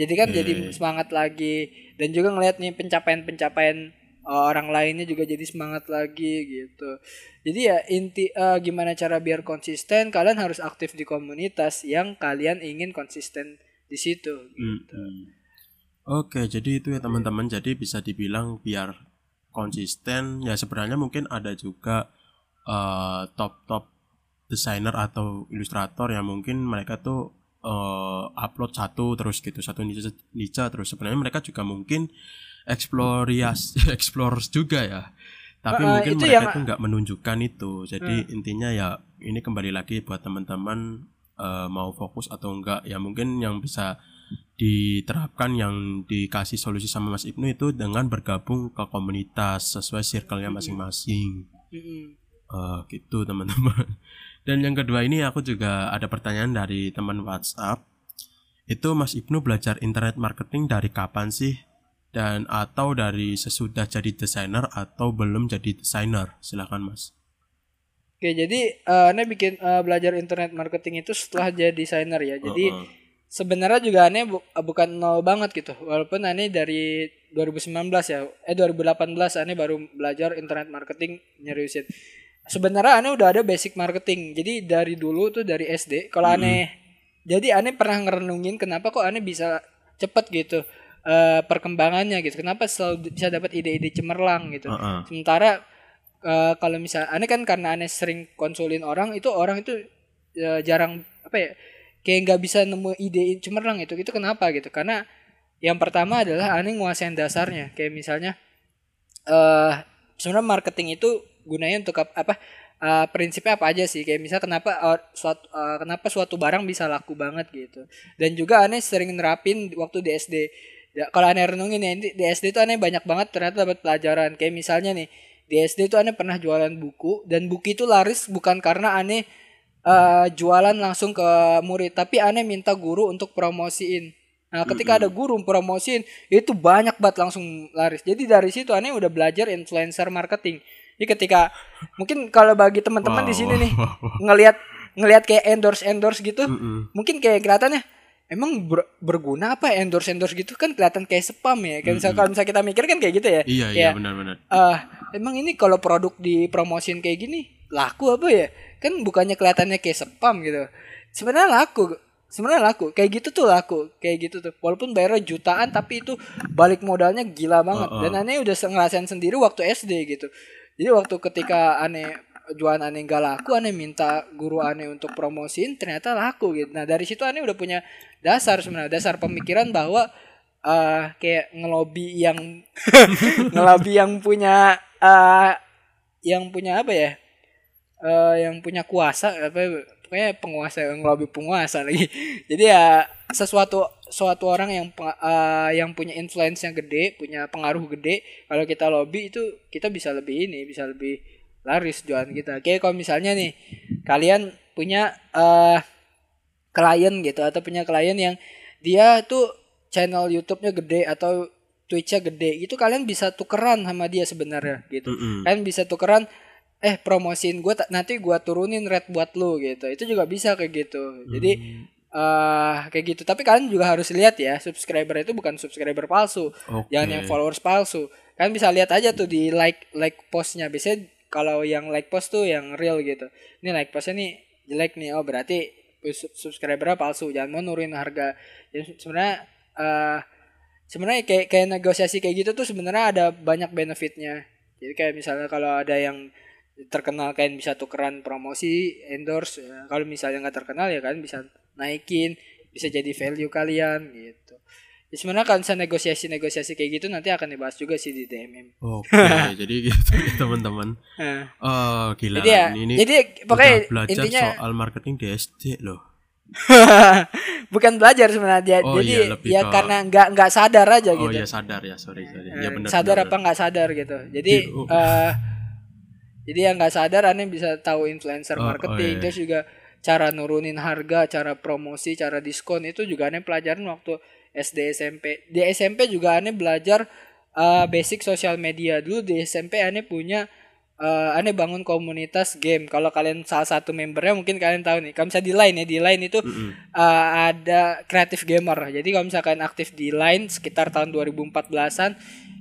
jadi kan jadi semangat lagi dan juga ngeliat nih pencapaian-pencapaian uh, orang lainnya juga jadi semangat lagi gitu. Jadi ya inti uh, gimana cara biar konsisten kalian harus aktif di komunitas yang kalian ingin konsisten di situ. Gitu. Mm-mm. Oke, jadi itu ya teman-teman. Jadi bisa dibilang biar konsisten ya sebenarnya mungkin ada juga eh, top-top desainer atau ilustrator yang mungkin mereka tuh eh, upload satu terus gitu, satu niche, niche terus sebenarnya mereka juga mungkin explorias [LAUGHS] explorers juga ya. Tapi Eh, mungkin itu mereka yang- tuh nggak menunjukkan itu. Jadi intinya ya ini kembali lagi buat teman-teman eh, mau fokus atau enggak ya mungkin yang bisa diterapkan yang dikasih solusi sama Mas Ibnu itu dengan bergabung ke komunitas sesuai circle-nya masing-masing. Mm-mm. Eh, gitu teman-teman. [LAUGHS] Dan yang kedua ini aku juga ada pertanyaan dari teman WhatsApp. Itu Mas Ibnu belajar internet marketing dari kapan sih? Dan atau dari sesudah jadi desainer atau belum jadi desainer? Silakan Mas. Oke, jadi uh, Ane bikin uh, belajar internet marketing itu setelah jadi desainer ya. Jadi Heeh. Sebenarnya juga Ane bu- uh, bukan nol banget gitu. Walaupun Ane dari 2019 ya, eh 2018 Ane baru belajar internet marketing nyeriusin. Sebenarnya Ane udah ada basic marketing. Jadi dari dulu tuh dari SD. Kalau Ane jadi Ane pernah ngerenungin kenapa kok Ane bisa cepet gitu eh, perkembangannya gitu. Kenapa selalu bisa dapat ide-ide cemerlang gitu. Heeh. Sementara eh, kalau misal aneh kan karena aneh sering konsulin orang itu orang itu eh, jarang apa ya kayak nggak bisa nemu ide cemerlang itu itu kenapa gitu? Karena yang pertama adalah aneh nguasain dasarnya. Kayak misalnya eh sebenarnya marketing itu gunanya untuk ap- apa eh, prinsipnya apa aja sih? Kayak misal kenapa eh, suatu eh, kenapa suatu barang bisa laku banget gitu. Dan juga aneh sering nerapin waktu di SD Ya, kalau aneh renungin ya di SD itu aneh banyak banget ternyata dapat pelajaran. Kayak misalnya nih di SD itu aneh pernah jualan buku dan buku itu laris bukan karena aneh eh, jualan langsung ke murid. Tapi aneh minta guru untuk promosiin. Nah ketika ada guru promosiin itu banyak banget langsung laris. Jadi dari situ aneh udah belajar influencer marketing. Jadi ketika mungkin kalau bagi teman-teman di sini nih [LAUGHS] ngelihat ngelihat kayak endorse endorse gitu Mm-mm. mungkin kayak kelihatannya emang ber- berguna apa endorse endorse gitu? Kan kelihatan kayak spam ya. Kan misal kalau misalnya kita mikir kan kayak gitu ya. Iya iya Kayak, benar-benar. ah emang ini kalau produk dipromosin kayak gini laku apa ya? Kan bukannya kelihatannya kayak spam gitu. Sebenarnya laku sebenarnya laku. Kayak gitu tuh laku kayak gitu tuh. Walaupun bayarnya jutaan tapi itu balik modalnya gila banget. Oh, oh. dan aneh udah ngerasain sendiri waktu SD gitu. Jadi waktu ketika aneh jualan aneh gak laku aneh minta guru aneh untuk promosiin ternyata laku gitu. Nah dari situ aneh udah punya dasar sebenarnya dasar pemikiran bahwa eh kayak ngelobi yang [LAUGHS] ngelobi yang punya eh yang punya apa ya eh yang punya kuasa apa ya, pokoknya penguasa yang ngelobi penguasa lagi. [LAUGHS] Jadi ya sesuatu suatu orang yang eh, yang punya influence yang gede punya pengaruh gede kalau kita lobby itu kita bisa lebih ini bisa lebih laris jualan kita. Kayak kalau misalnya nih kalian punya eh klien gitu atau punya klien yang dia tuh channel YouTube-nya gede atau Twitch-nya gede itu kalian bisa tukeran sama dia sebenarnya gitu. Mm-mm. kalian bisa tukeran eh promosiin gue nanti gua turunin rate buat lu gitu. Itu juga bisa kayak gitu. Jadi eh kayak gitu. Tapi kalian juga harus lihat ya subscriber itu bukan subscriber palsu. Oke. jangan yang followers palsu. Kalian bisa lihat aja tuh di like like postnya. Biasanya kalau yang like post tuh yang real gitu. Ini like postnya nih jelek nih. Oh berarti sub- subscribernya palsu. Jangan mau nurunin harga. Jadi sebenarnya eh sebenarnya kayak kayak negosiasi kayak gitu tuh sebenarnya ada banyak benefitnya. Jadi kayak misalnya kalau ada yang terkenal kalian bisa tukeran promosi endorse Ya, kalau misalnya nggak terkenal ya kalian bisa naikin bisa jadi value kalian gitu ya, sebenarnya kalau misalnya negosiasi negosiasi kayak gitu nanti akan dibahas juga sih di DMM Oke, [LAUGHS] jadi gitu ya [LAUGHS] teman-teman. Oh, gila. jadi ya ini, jadi pokoknya belajar intinya soal marketing di SD loh. [LAUGHS] bukan belajar sebenarnya dia Oh, jadi iya, lebih ya ke- karena nggak nggak sadar aja Oh gitu iya sadar ya, sorry sorry. Ya benar. sadar benar, apa nggak sadar gitu jadi oh. eh jadi yang nggak sadar aneh bisa tahu influencer Oh, oh, marketing iya. terus juga cara nurunin harga cara promosi cara diskon itu juga aneh pelajaran waktu SD SMP di SMP juga aneh belajar eh, basic sosial media dulu di SMP aneh punya eh, aneh bangun komunitas game kalau kalian salah satu membernya mungkin kalian tahu nih kalau misalnya di line ya di line itu Mm-mm. uh, ada kreatif gamer. Jadi kalau misalkan aktif di Line sekitar tahun 2014-an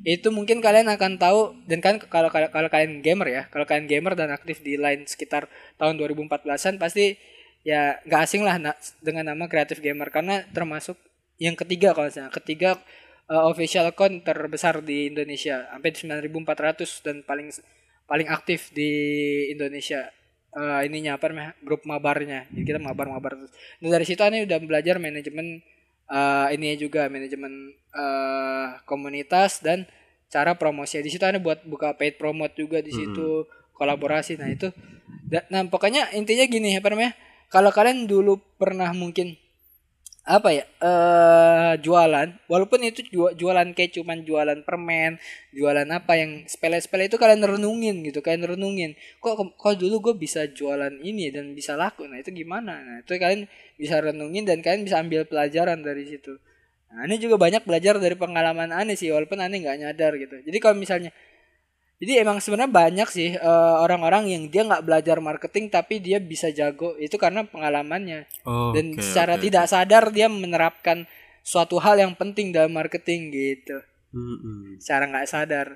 itu mungkin kalian akan tahu dan kan kalau kalau, kalau kalian gamer ya, kalau kalian gamer dan aktif di Line sekitar tahun 2014-an pasti ya nggak asing lah na- dengan nama kreatif gamer karena termasuk yang ketiga kalau misalnya ketiga uh, official account terbesar di Indonesia sampai 9400 dan paling paling aktif di Indonesia. Eh, ininya apa namanya grup mabarnya. Jadi kita mabar mabar terus dari situ aneh udah belajar manajemen eh ini juga manajemen eh komunitas dan cara promosi di situ aneh buat buka paid promote juga di situ kolaborasi. Nah itu. Nah pokoknya intinya gini apa namanya kalau kalian dulu pernah mungkin apa ya eh jualan. Walaupun itu ju- jualan kayak cuman jualan permen jualan apa yang sepele-sepele itu kalian renungin gitu kalian renungin. Kok kok dulu gue bisa jualan ini dan bisa laku? Nah itu gimana? Nah itu kalian bisa renungin dan kalian bisa ambil pelajaran dari situ. Nah ini juga banyak belajar dari pengalaman aneh sih walaupun aneh nggak nyadar gitu. Jadi kalau misalnya jadi emang sebenarnya banyak sih eh, orang-orang yang dia nggak belajar marketing tapi dia bisa jago itu karena pengalamannya dan Oke, secara oke, tidak sadar dia menerapkan suatu hal yang penting dalam marketing gitu Mm-mm. secara nggak sadar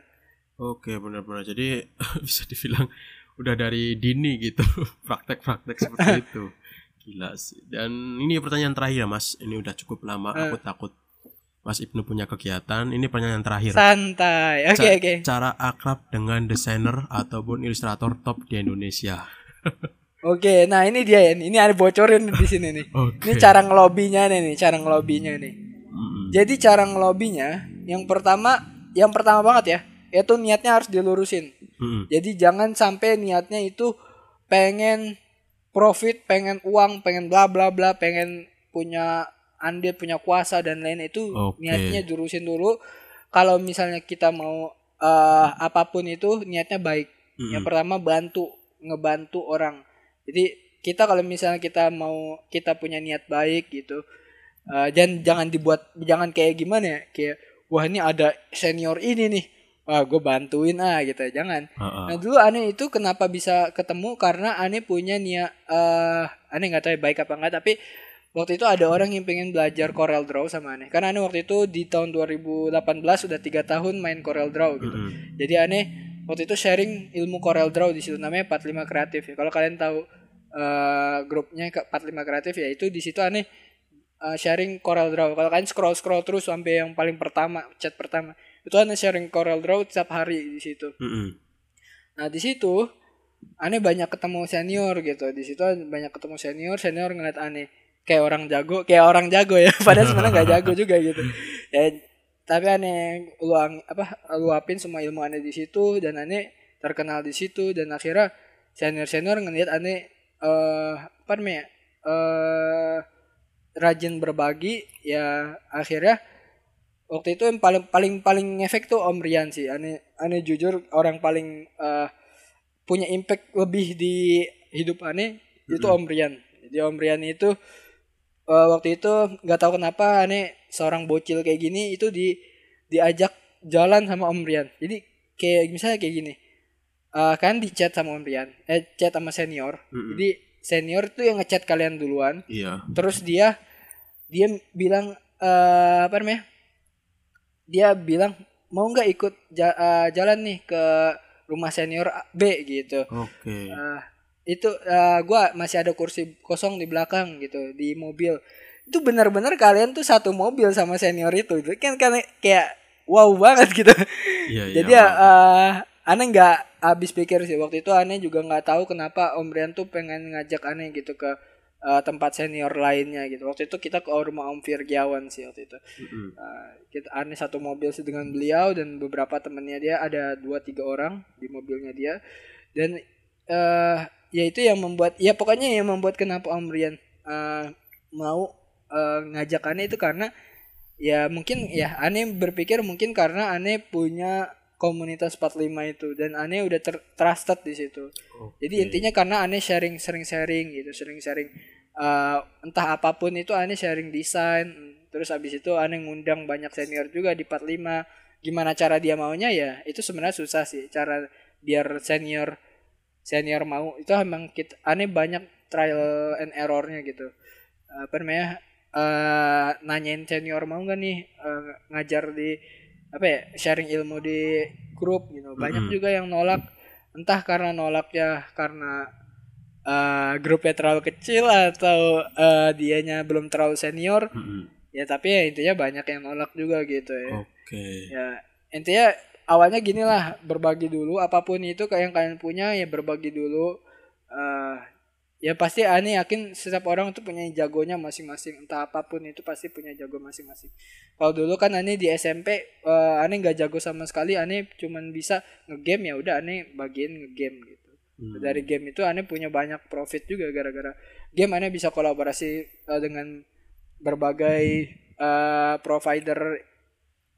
Oke, benar-benar. Jadi [LAUGHS] bisa dibilang udah dari dini gitu [LAUGHS] praktek-praktek seperti [LAUGHS] itu. Gila sih. Dan ini pertanyaan terakhir ya, Mas. Ini udah cukup lama. Eh. Aku takut Mas Ibnu punya kegiatan. Ini pertanyaan terakhir. santai oke Ca- oke Cara akrab dengan desainer [LAUGHS] ataupun ilustrator top di Indonesia. [LAUGHS] oke nah ini dia ya ini ada bocorin di sini nih [LAUGHS] Oke. ini cara ngelobinya nih nih cara ngelobinya nih Mm-mm. jadi cara ngelobinya yang pertama yang pertama banget ya itu niatnya harus dilurusin Mm-mm. Jadi jangan sampai niatnya itu pengen profit, pengen uang, pengen bla bla bla, pengen punya andil, punya kuasa dan lain itu Oke. niatnya durusin dulu. Kalau misalnya kita mau eh, apa pun itu niatnya baik. Mm-mm. Yang pertama bantu, ngebantu orang. Jadi kita kalau misalnya kita mau kita punya niat baik gitu, eh, dan jangan dibuat jangan kayak gimana ya, kayak wah ini ada senior ini nih, wah gue bantuin ah gitu jangan Heeh. nah dulu aneh itu kenapa bisa ketemu karena aneh punya niat eh aneh nggak tahu ya baik apa enggak tapi waktu itu ada orang yang pengen belajar Corel Draw sama aneh karena aneh waktu itu di tahun 2018 udah tiga tahun main Corel Draw gitu Mm-mm. jadi aneh waktu itu sharing ilmu Corel Draw di situ namanya 45 kreatif ya kalau kalian tahu eh grupnya ke 45 kreatif ya itu di situ aneh eh, sharing Corel Draw kalau kalian scroll scroll terus sampai yang paling pertama chat pertama itu aneh sharing Corel Draw setiap hari di situ Mm-mm. Nah di situ aneh banyak ketemu senior gitu. Di situ banyak ketemu senior, senior ngeliat aneh kayak orang jago, kayak orang jago ya. [LAUGHS] Padahal sebenarnya nggak jago [LAUGHS] juga gitu. Ya tapi aneh luang apa luapin semua ilmu aneh di situ dan aneh terkenal di situ dan akhirnya senior senior ngeliat aneh eh apa namanya eh rajin berbagi ya akhirnya waktu itu yang paling paling paling ngefek tuh Om Rian sih aneh aneh jujur orang paling eh, punya impact lebih di hidup aneh itu Om Rian jadi Om Rian itu eh, waktu itu nggak tahu kenapa aneh seorang bocil kayak gini itu di diajak jalan sama Om Rian jadi kayak misalnya kayak gini eh kan di chat sama Om Rian eh chat sama senior Mm-mm. jadi senior tuh yang ngechat kalian duluan Iya. terus dia dia bilang eh apa namanya dia bilang mau nggak ikut ja- jalan nih ke rumah senior B gitu Oke. Eh, itu eh, gua masih ada kursi kosong di belakang gitu di mobil. Itu benar-benar kalian tuh satu mobil sama senior itu. Itu kan kan kayak wow banget gitu. Iya, iya. jadi ya eh, aneh nggak habis pikir sih. Waktu itu aneh juga nggak tahu kenapa Om Brian tuh pengen ngajak aneh gitu ke eh, tempat senior lainnya gitu. Waktu itu kita ke rumah Om Virgiawan sih waktu itu. Mm-mm. Eh, kita aneh satu mobil sih dengan beliau dan beberapa temennya dia. Ada dua tiga orang di mobilnya dia. Dan eh ya itu yang membuat ya pokoknya yang membuat kenapa Om Brian eh, mau eh, ngajak aneh itu karena ya mungkin ya aneh berpikir mungkin karena aneh punya komunitas 45 itu dan aneh udah ter trusted di situ Oke. jadi intinya karena aneh sharing sering sharing gitu sering sharing eh, entah apa pun itu aneh sharing desain terus habis itu aneh ngundang banyak senior juga di 45 gimana cara dia maunya ya itu sebenarnya susah sih cara biar senior senior mau itu emang kita aneh banyak trial and errornya gitu apa namanya eh nanyain senior mau nggak nih eh, ngajar di apa ya sharing ilmu di grup gitu banyak Mm-mm. juga yang nolak entah karena nolaknya karena eh grupnya terlalu kecil atau eh, dianya belum terlalu senior Mm-mm. ya tapi ya intinya banyak yang nolak juga gitu ya Oke. ya intinya awalnya gini lah berbagi dulu apa pun itu kayak yang kalian punya ya berbagi dulu eh ya pasti aneh yakin setiap orang tuh punya jagonya masing-masing entah apa pun itu pasti punya jago masing-masing kalau dulu kan aneh di SMP eh, aneh nggak jago sama sekali aneh cuman bisa ngegame ya udah aneh bagiin ngegame gitu Hmm. dari game itu aneh punya banyak profit juga gara-gara game aneh bisa kolaborasi eh, dengan berbagai eh, provider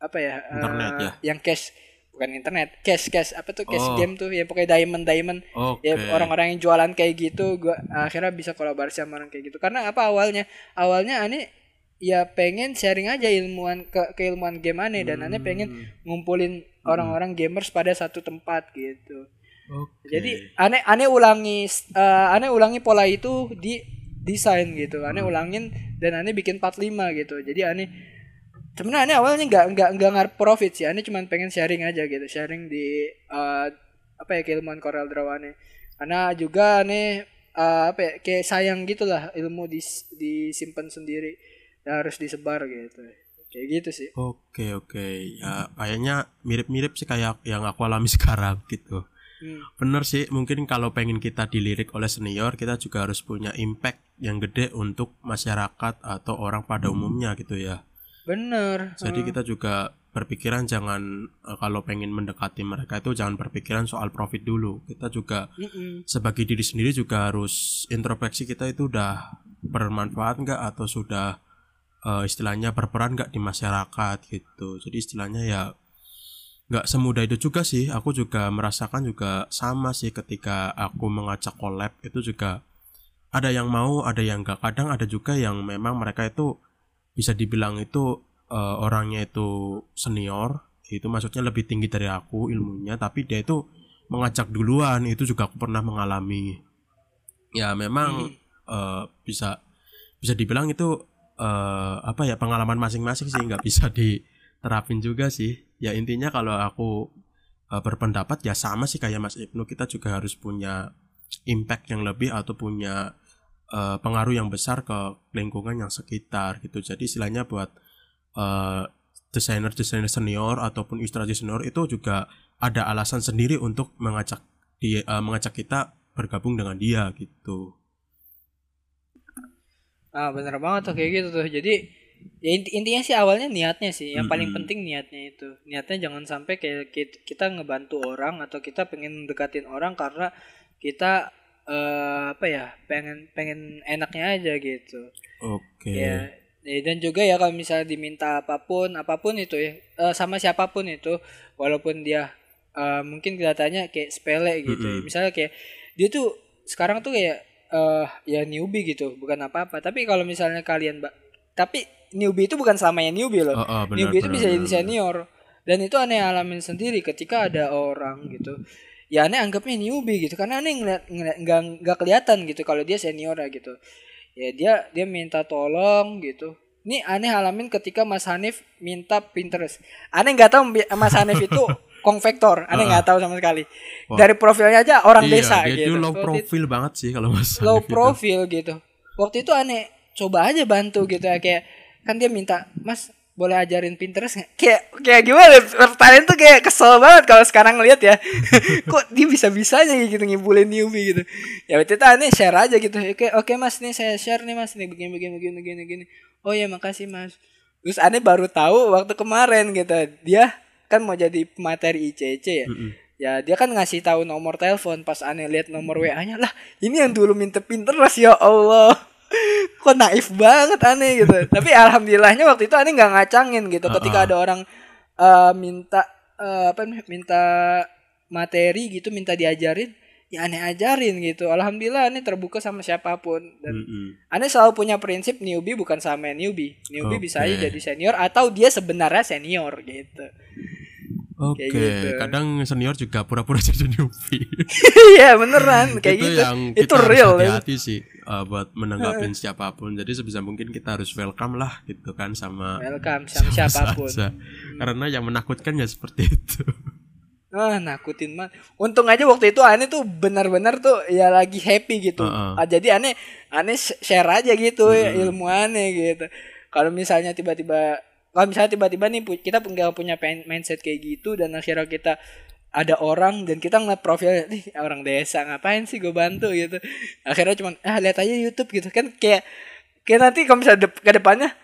apa ya Internet ya? yang cash bukan internet cash cash. Apa tuh cash Oh. game tuh? Ya pokoknya diamond diamond. Oke. ya orang-orang yang jualan kayak gitu gua akhirnya bisa kolaborasi sama orang kayak gitu. Karena apa awalnya? Awalnya aneh ya pengen sharing aja ilmuwan ke keilmuan game aneh dan aneh pengen Hmm. ngumpulin orang-orang gamers pada satu tempat gitu. Oke. jadi aneh aneh ulangi eh, aneh ulangi pola itu di desain gitu. Aneh ulangin dan aneh bikin 45 gitu. Jadi aneh sebenarnya awalnya nggak nggak nggak ngarep profit sih. Aneh cuma pengen sharing aja gitu. Sharing di eh, apa ya keilmuan Corel Draw aneh karena juga aneh eh, apa ya kayak sayang gitulah ilmu dis, disimpan sendiri. Dan harus disebar gitu. Kayak gitu sih. Oke oke. Ya kayaknya mirip-mirip sih kayak yang aku alami [LAUGHS] sekarang gitu. Hmm. Bener sih mungkin kalau pengen kita dilirik oleh senior kita juga harus punya impact yang gede untuk masyarakat atau orang pada umumnya gitu ya. Bener Jadi kita juga berpikiran jangan eh, kalau pengen mendekati mereka itu jangan berpikiran soal profit dulu. Kita juga Mm-mm. sebagai diri sendiri juga harus introspeksi kita itu udah bermanfaat nggak atau sudah eh, istilahnya berperan nggak di masyarakat gitu. Jadi istilahnya ya nggak semudah itu juga sih. Aku juga merasakan juga sama sih ketika aku mengajak collab itu juga ada yang mau, ada yang nggak. Kadang ada juga yang memang mereka itu bisa dibilang itu eh, orangnya itu senior itu maksudnya lebih tinggi dari aku ilmunya tapi dia itu mengajak duluan itu juga aku pernah mengalami. Ya memang eh, bisa bisa dibilang itu eh, apa ya pengalaman masing-masing sih nggak bisa [LAUGHS] diterapin juga sih. Ya intinya kalau aku eh, berpendapat ya sama sih kayak Mas Ibnu kita juga harus punya impact yang lebih atau punya eh, pengaruh yang besar ke lingkungan yang sekitar gitu jadi istilahnya buat eh, desainer-desainer senior ataupun ilustrasi senior itu juga ada alasan sendiri untuk mengajak dia eh, mengajak kita bergabung dengan dia gitu. Ah bener banget tuh kayak gitu tuh. Jadi ya inti- intinya sih awalnya niatnya sih. Yang paling Mm-mm. penting niatnya itu. Niatnya jangan sampai kayak kit- kita ngebantu orang atau kita pengen deketin orang karena kita eh, apa ya pengen pengen enaknya aja gitu. Oke. Ya, ya, dan juga ya kalau misalnya diminta apa pun, apa pun itu ya, eh, sama siapa pun itu, walaupun dia eh, mungkin kelihatannya kayak sepele gitu. ya. Mm-mm. Misalnya kayak dia tuh sekarang tuh kayak eh ya newbie gitu, bukan apa-apa. Tapi kalau misalnya kalian, ba- tapi newbie itu bukan selamanya newbie loh. Oh, oh, benar, newbie itu benar, bisa benar, jadi senior. Dan itu aneh alamin sendiri ketika ada orang gitu. Ya aneh anggapnya newbie gitu. Karena aneh ngeliat, nggak nggak kelihatan gitu kalau dia senior ya gitu. Ya dia dia minta tolong gitu. Ini aneh alamin ketika Mas Hanif minta Pinterest. Aneh nggak tahu Mas Hanif itu [LAUGHS] konvektor aneh nggak tahu sama sekali. Wah. dari profilnya aja orang Iya, desa dia gitu. itu low Waktu profile banget sih kalau Mas low Hanif itu. profile gitu. Waktu itu aneh coba aja bantu gitu ya kayak kan dia minta Mas boleh ajarin Pinterest nggak? Kayak kayak gimana? Pertanyaan tuh kayak kesel banget kalau sekarang ngeliat ya. [LAUGHS] Kok dia bisa bisanya gitu ngibulin newbie gitu. Ya waktu itu aneh share aja gitu. Oke oke mas nih saya share nih mas nih begini begini begini begini begini. Oh ya makasih mas. Terus aneh baru tahu waktu kemarin gitu dia kan mau jadi materi ICC ya. Mm-mm. Ya dia kan ngasih tahu nomor telepon pas aneh lihat nomor WA-nya lah ini yang dulu minta Pinterest ya Allah. [LAUGHS] Kok naif banget aneh gitu. [LAUGHS] Tapi alhamdulillahnya waktu itu aneh nggak ngacangin gitu. Ketika Uh-uh. ada orang eh, minta eh, apa minta materi gitu, minta diajarin, ya aneh ajarin gitu. Alhamdulillah aneh terbuka sama siapa pun dan Mm-mm. aneh selalu punya prinsip newbie bukan sama newbie. Newbie bisa aja jadi senior atau dia sebenarnya senior gitu. Oke, gitu. kadang senior juga pura-pura [LAUGHS] jadi newbie. Iya beneran [LAUGHS] kayak itu gitu. yang itu kita harus real. ya. hati-hati sih uh, buat menanggapin siapa pun. Jadi sebisa mungkin kita harus welcome lah gitu kan sama Welcome sama siapa pun. saja. Karena yang menakutkan ya seperti [LAUGHS] itu. Ah, nakutin mah. Untung aja waktu itu aneh tuh benar-benar tuh ya lagi happy gitu. Heeh. Ah, jadi aneh aneh sh- share aja gitu ya, ilmu aneh gitu. Kalau misalnya tiba-tiba kalau misalnya tiba-tiba nih kita nggak punya pen- mindset kayak gitu dan akhirnya kita ada orang dan kita ngeliat profilnya nih orang desa ngapain sih gue bantu? gitu. Akhirnya cuman ah lihat aja YouTube gitu. Kan kayak kayak nanti kalau misalnya dep- ke depannya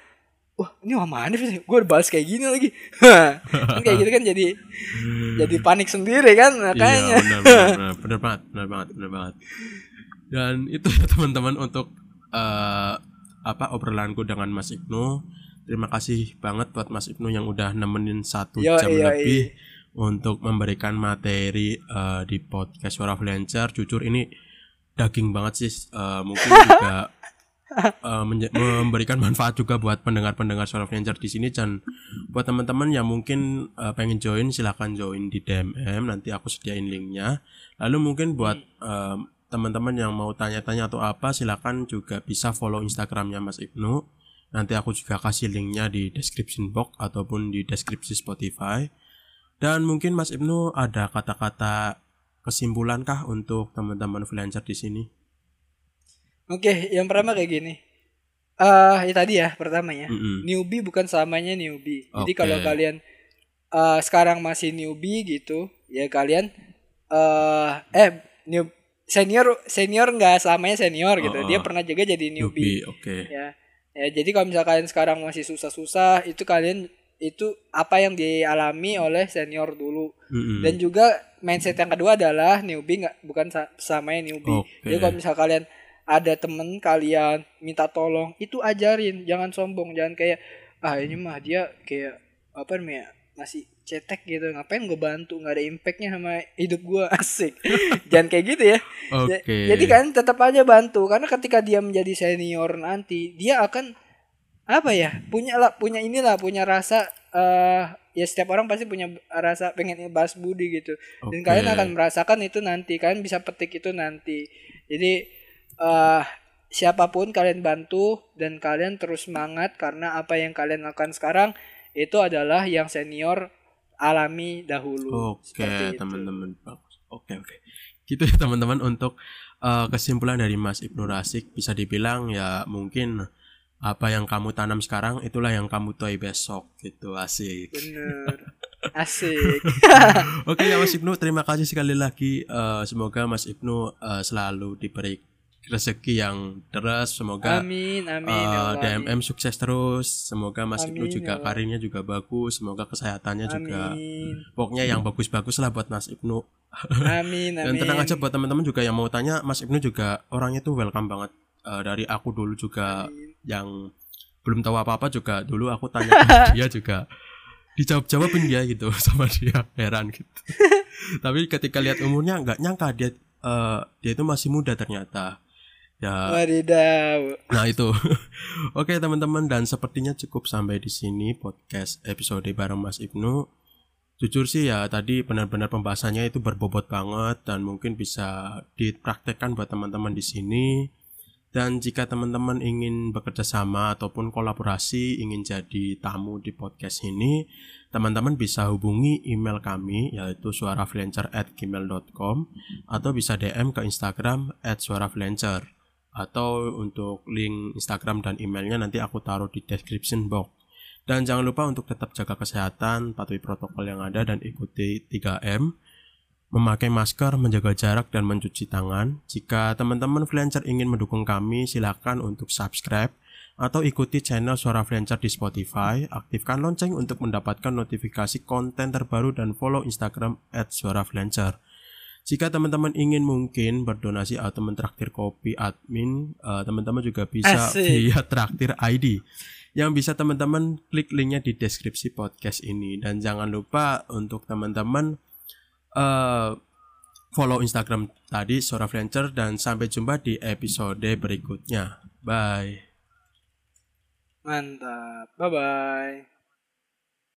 wah ini wah mana sih? Gue balas kayak gini lagi. [LAUGHS] Kan kayak gitu kan jadi jadi panik sendiri kan makanya. Iya, benar, benar, benar, banget, benar banget, benar banget. Dan itu [LAUGHS] teman-teman untuk eh, apa obrolanku dengan Mas Ibnu. Terima kasih banget buat Mas Ibnu yang udah nemenin satu Yo, jam iya, lebih untuk memberikan materi eh, di podcast Suara Freelancer. Jujur ini daging banget sih. Eh, mungkin [LAUGHS] juga menja- memberikan manfaat juga buat pendengar-pendengar Suara Freelancer di sini dan buat teman-teman yang mungkin eh, pengen join silahkan join di DMM nanti aku sediain linknya lalu mungkin buat eh, teman-teman yang mau tanya-tanya atau apa silahkan juga bisa follow Instagramnya Mas Ibnu nanti aku juga kasih linknya di description box ataupun di deskripsi Spotify dan mungkin Mas Ibnu ada kata-kata kesimpulan kah untuk teman-teman freelancer di sini Oke, yang pertama kayak gini. Eh, ya tadi ya pertama ya. Mm-mm. Newbie bukan selamanya newbie. Jadi Oke. kalau kalian eh, sekarang masih newbie gitu, ya kalian eh eh new senior senior nggak selamanya senior gitu. Oh, Dia pernah juga jadi newbie. Newbie, oke Ya. Ya, jadi kalau misalnya kalian sekarang masih susah-susah, itu kalian itu apa yang dialami oleh senior dulu. Mm-mm. Dan juga mindset yang kedua adalah newbie nggak bukan sa- samanya newbie. Oke. Jadi kalau misal kalian ada temen kalian minta tolong, itu ajarin, jangan sombong, jangan kayak ah ini mah dia kayak apa namanya masih cetek gitu, ngapain gue bantu, nggak ada impactnya sama hidup gue [LAUGHS] asik. jangan kayak gitu ya. Oke. Jadi kan tetap aja bantu karena ketika dia menjadi senior nanti dia akan apa ya punya lah punya inilah punya rasa eh ya setiap orang pasti punya rasa pengen bahas budi gitu dan Oke. kalian akan merasakan itu nanti kalian bisa petik itu nanti jadi eh siapa pun kalian bantu dan kalian terus semangat karena apa yang kalian lakukan sekarang itu adalah yang senior alami dahulu Oke, itu. teman-teman. Bagus. Oke, oke. Gitu ya teman-teman untuk eh, kesimpulan dari Mas Ibnu Rasik bisa dibilang ya mungkin apa yang kamu tanam sekarang itulah yang kamu tuai besok gitu asik. bener [LAUGHS] asik Oke ya Mas Ibnu, terima kasih sekali lagi. Eh, semoga Mas Ibnu eh, selalu diberi rezeki yang deras. Semoga amin amin eh, ya Allah, DMM sukses terus. Semoga Mas Ibnu Amin, juga ya karirnya juga bagus. Semoga kesehatannya juga. amin Pokoknya yang bagus-bagus lah buat Mas Ibnu. amin Dan amin tenang aja buat teman-teman juga yang mau tanya, Mas Ibnu juga orangnya tuh welcome banget. Eh, dari aku dulu juga yang belum tahu apa-apa juga dulu aku tanya [LAUGHS] dia juga dijawab-jawabin dia gitu [LAUGHS] sama dia heran gitu. [LAUGHS] Tapi ketika lihat umurnya nggak nyangka dia eh, dia itu masih muda ternyata. Ya, wadidaw nah itu. [LAUGHS] Oke teman-teman dan sepertinya cukup sampai di sini podcast episode bareng Mas Ibnu. Jujur sih ya tadi benar-benar pembahasannya itu berbobot banget dan mungkin bisa dipraktekkan buat teman-teman di sini. Dan jika teman-teman ingin bekerja sama ataupun kolaborasi, ingin jadi tamu di podcast ini, teman-teman bisa hubungi email kami yaitu suaraflancer@gmail.com atau bisa DM ke Instagram @suaraflancer atau untuk link Instagram dan emailnya nanti aku taruh di description box. Dan jangan lupa untuk tetap jaga kesehatan, patuhi protokol yang ada dan ikuti 3M memakai masker, menjaga jarak, dan mencuci tangan. Jika teman-teman freelancer ingin mendukung kami, silakan untuk subscribe atau ikuti channel Suara Freelancer di Spotify. Aktifkan lonceng untuk mendapatkan notifikasi konten terbaru dan follow Instagram @suarafreelancer. Jika teman-teman ingin mungkin berdonasi atau mentraktir kopi admin, eh, teman-teman juga bisa Asik. via traktir ID yang bisa teman-teman klik linknya di deskripsi podcast ini dan jangan lupa untuk teman-teman eh follow Instagram tadi Sora Freelancer dan sampai jumpa di episode berikutnya. Bye. mantap bye bye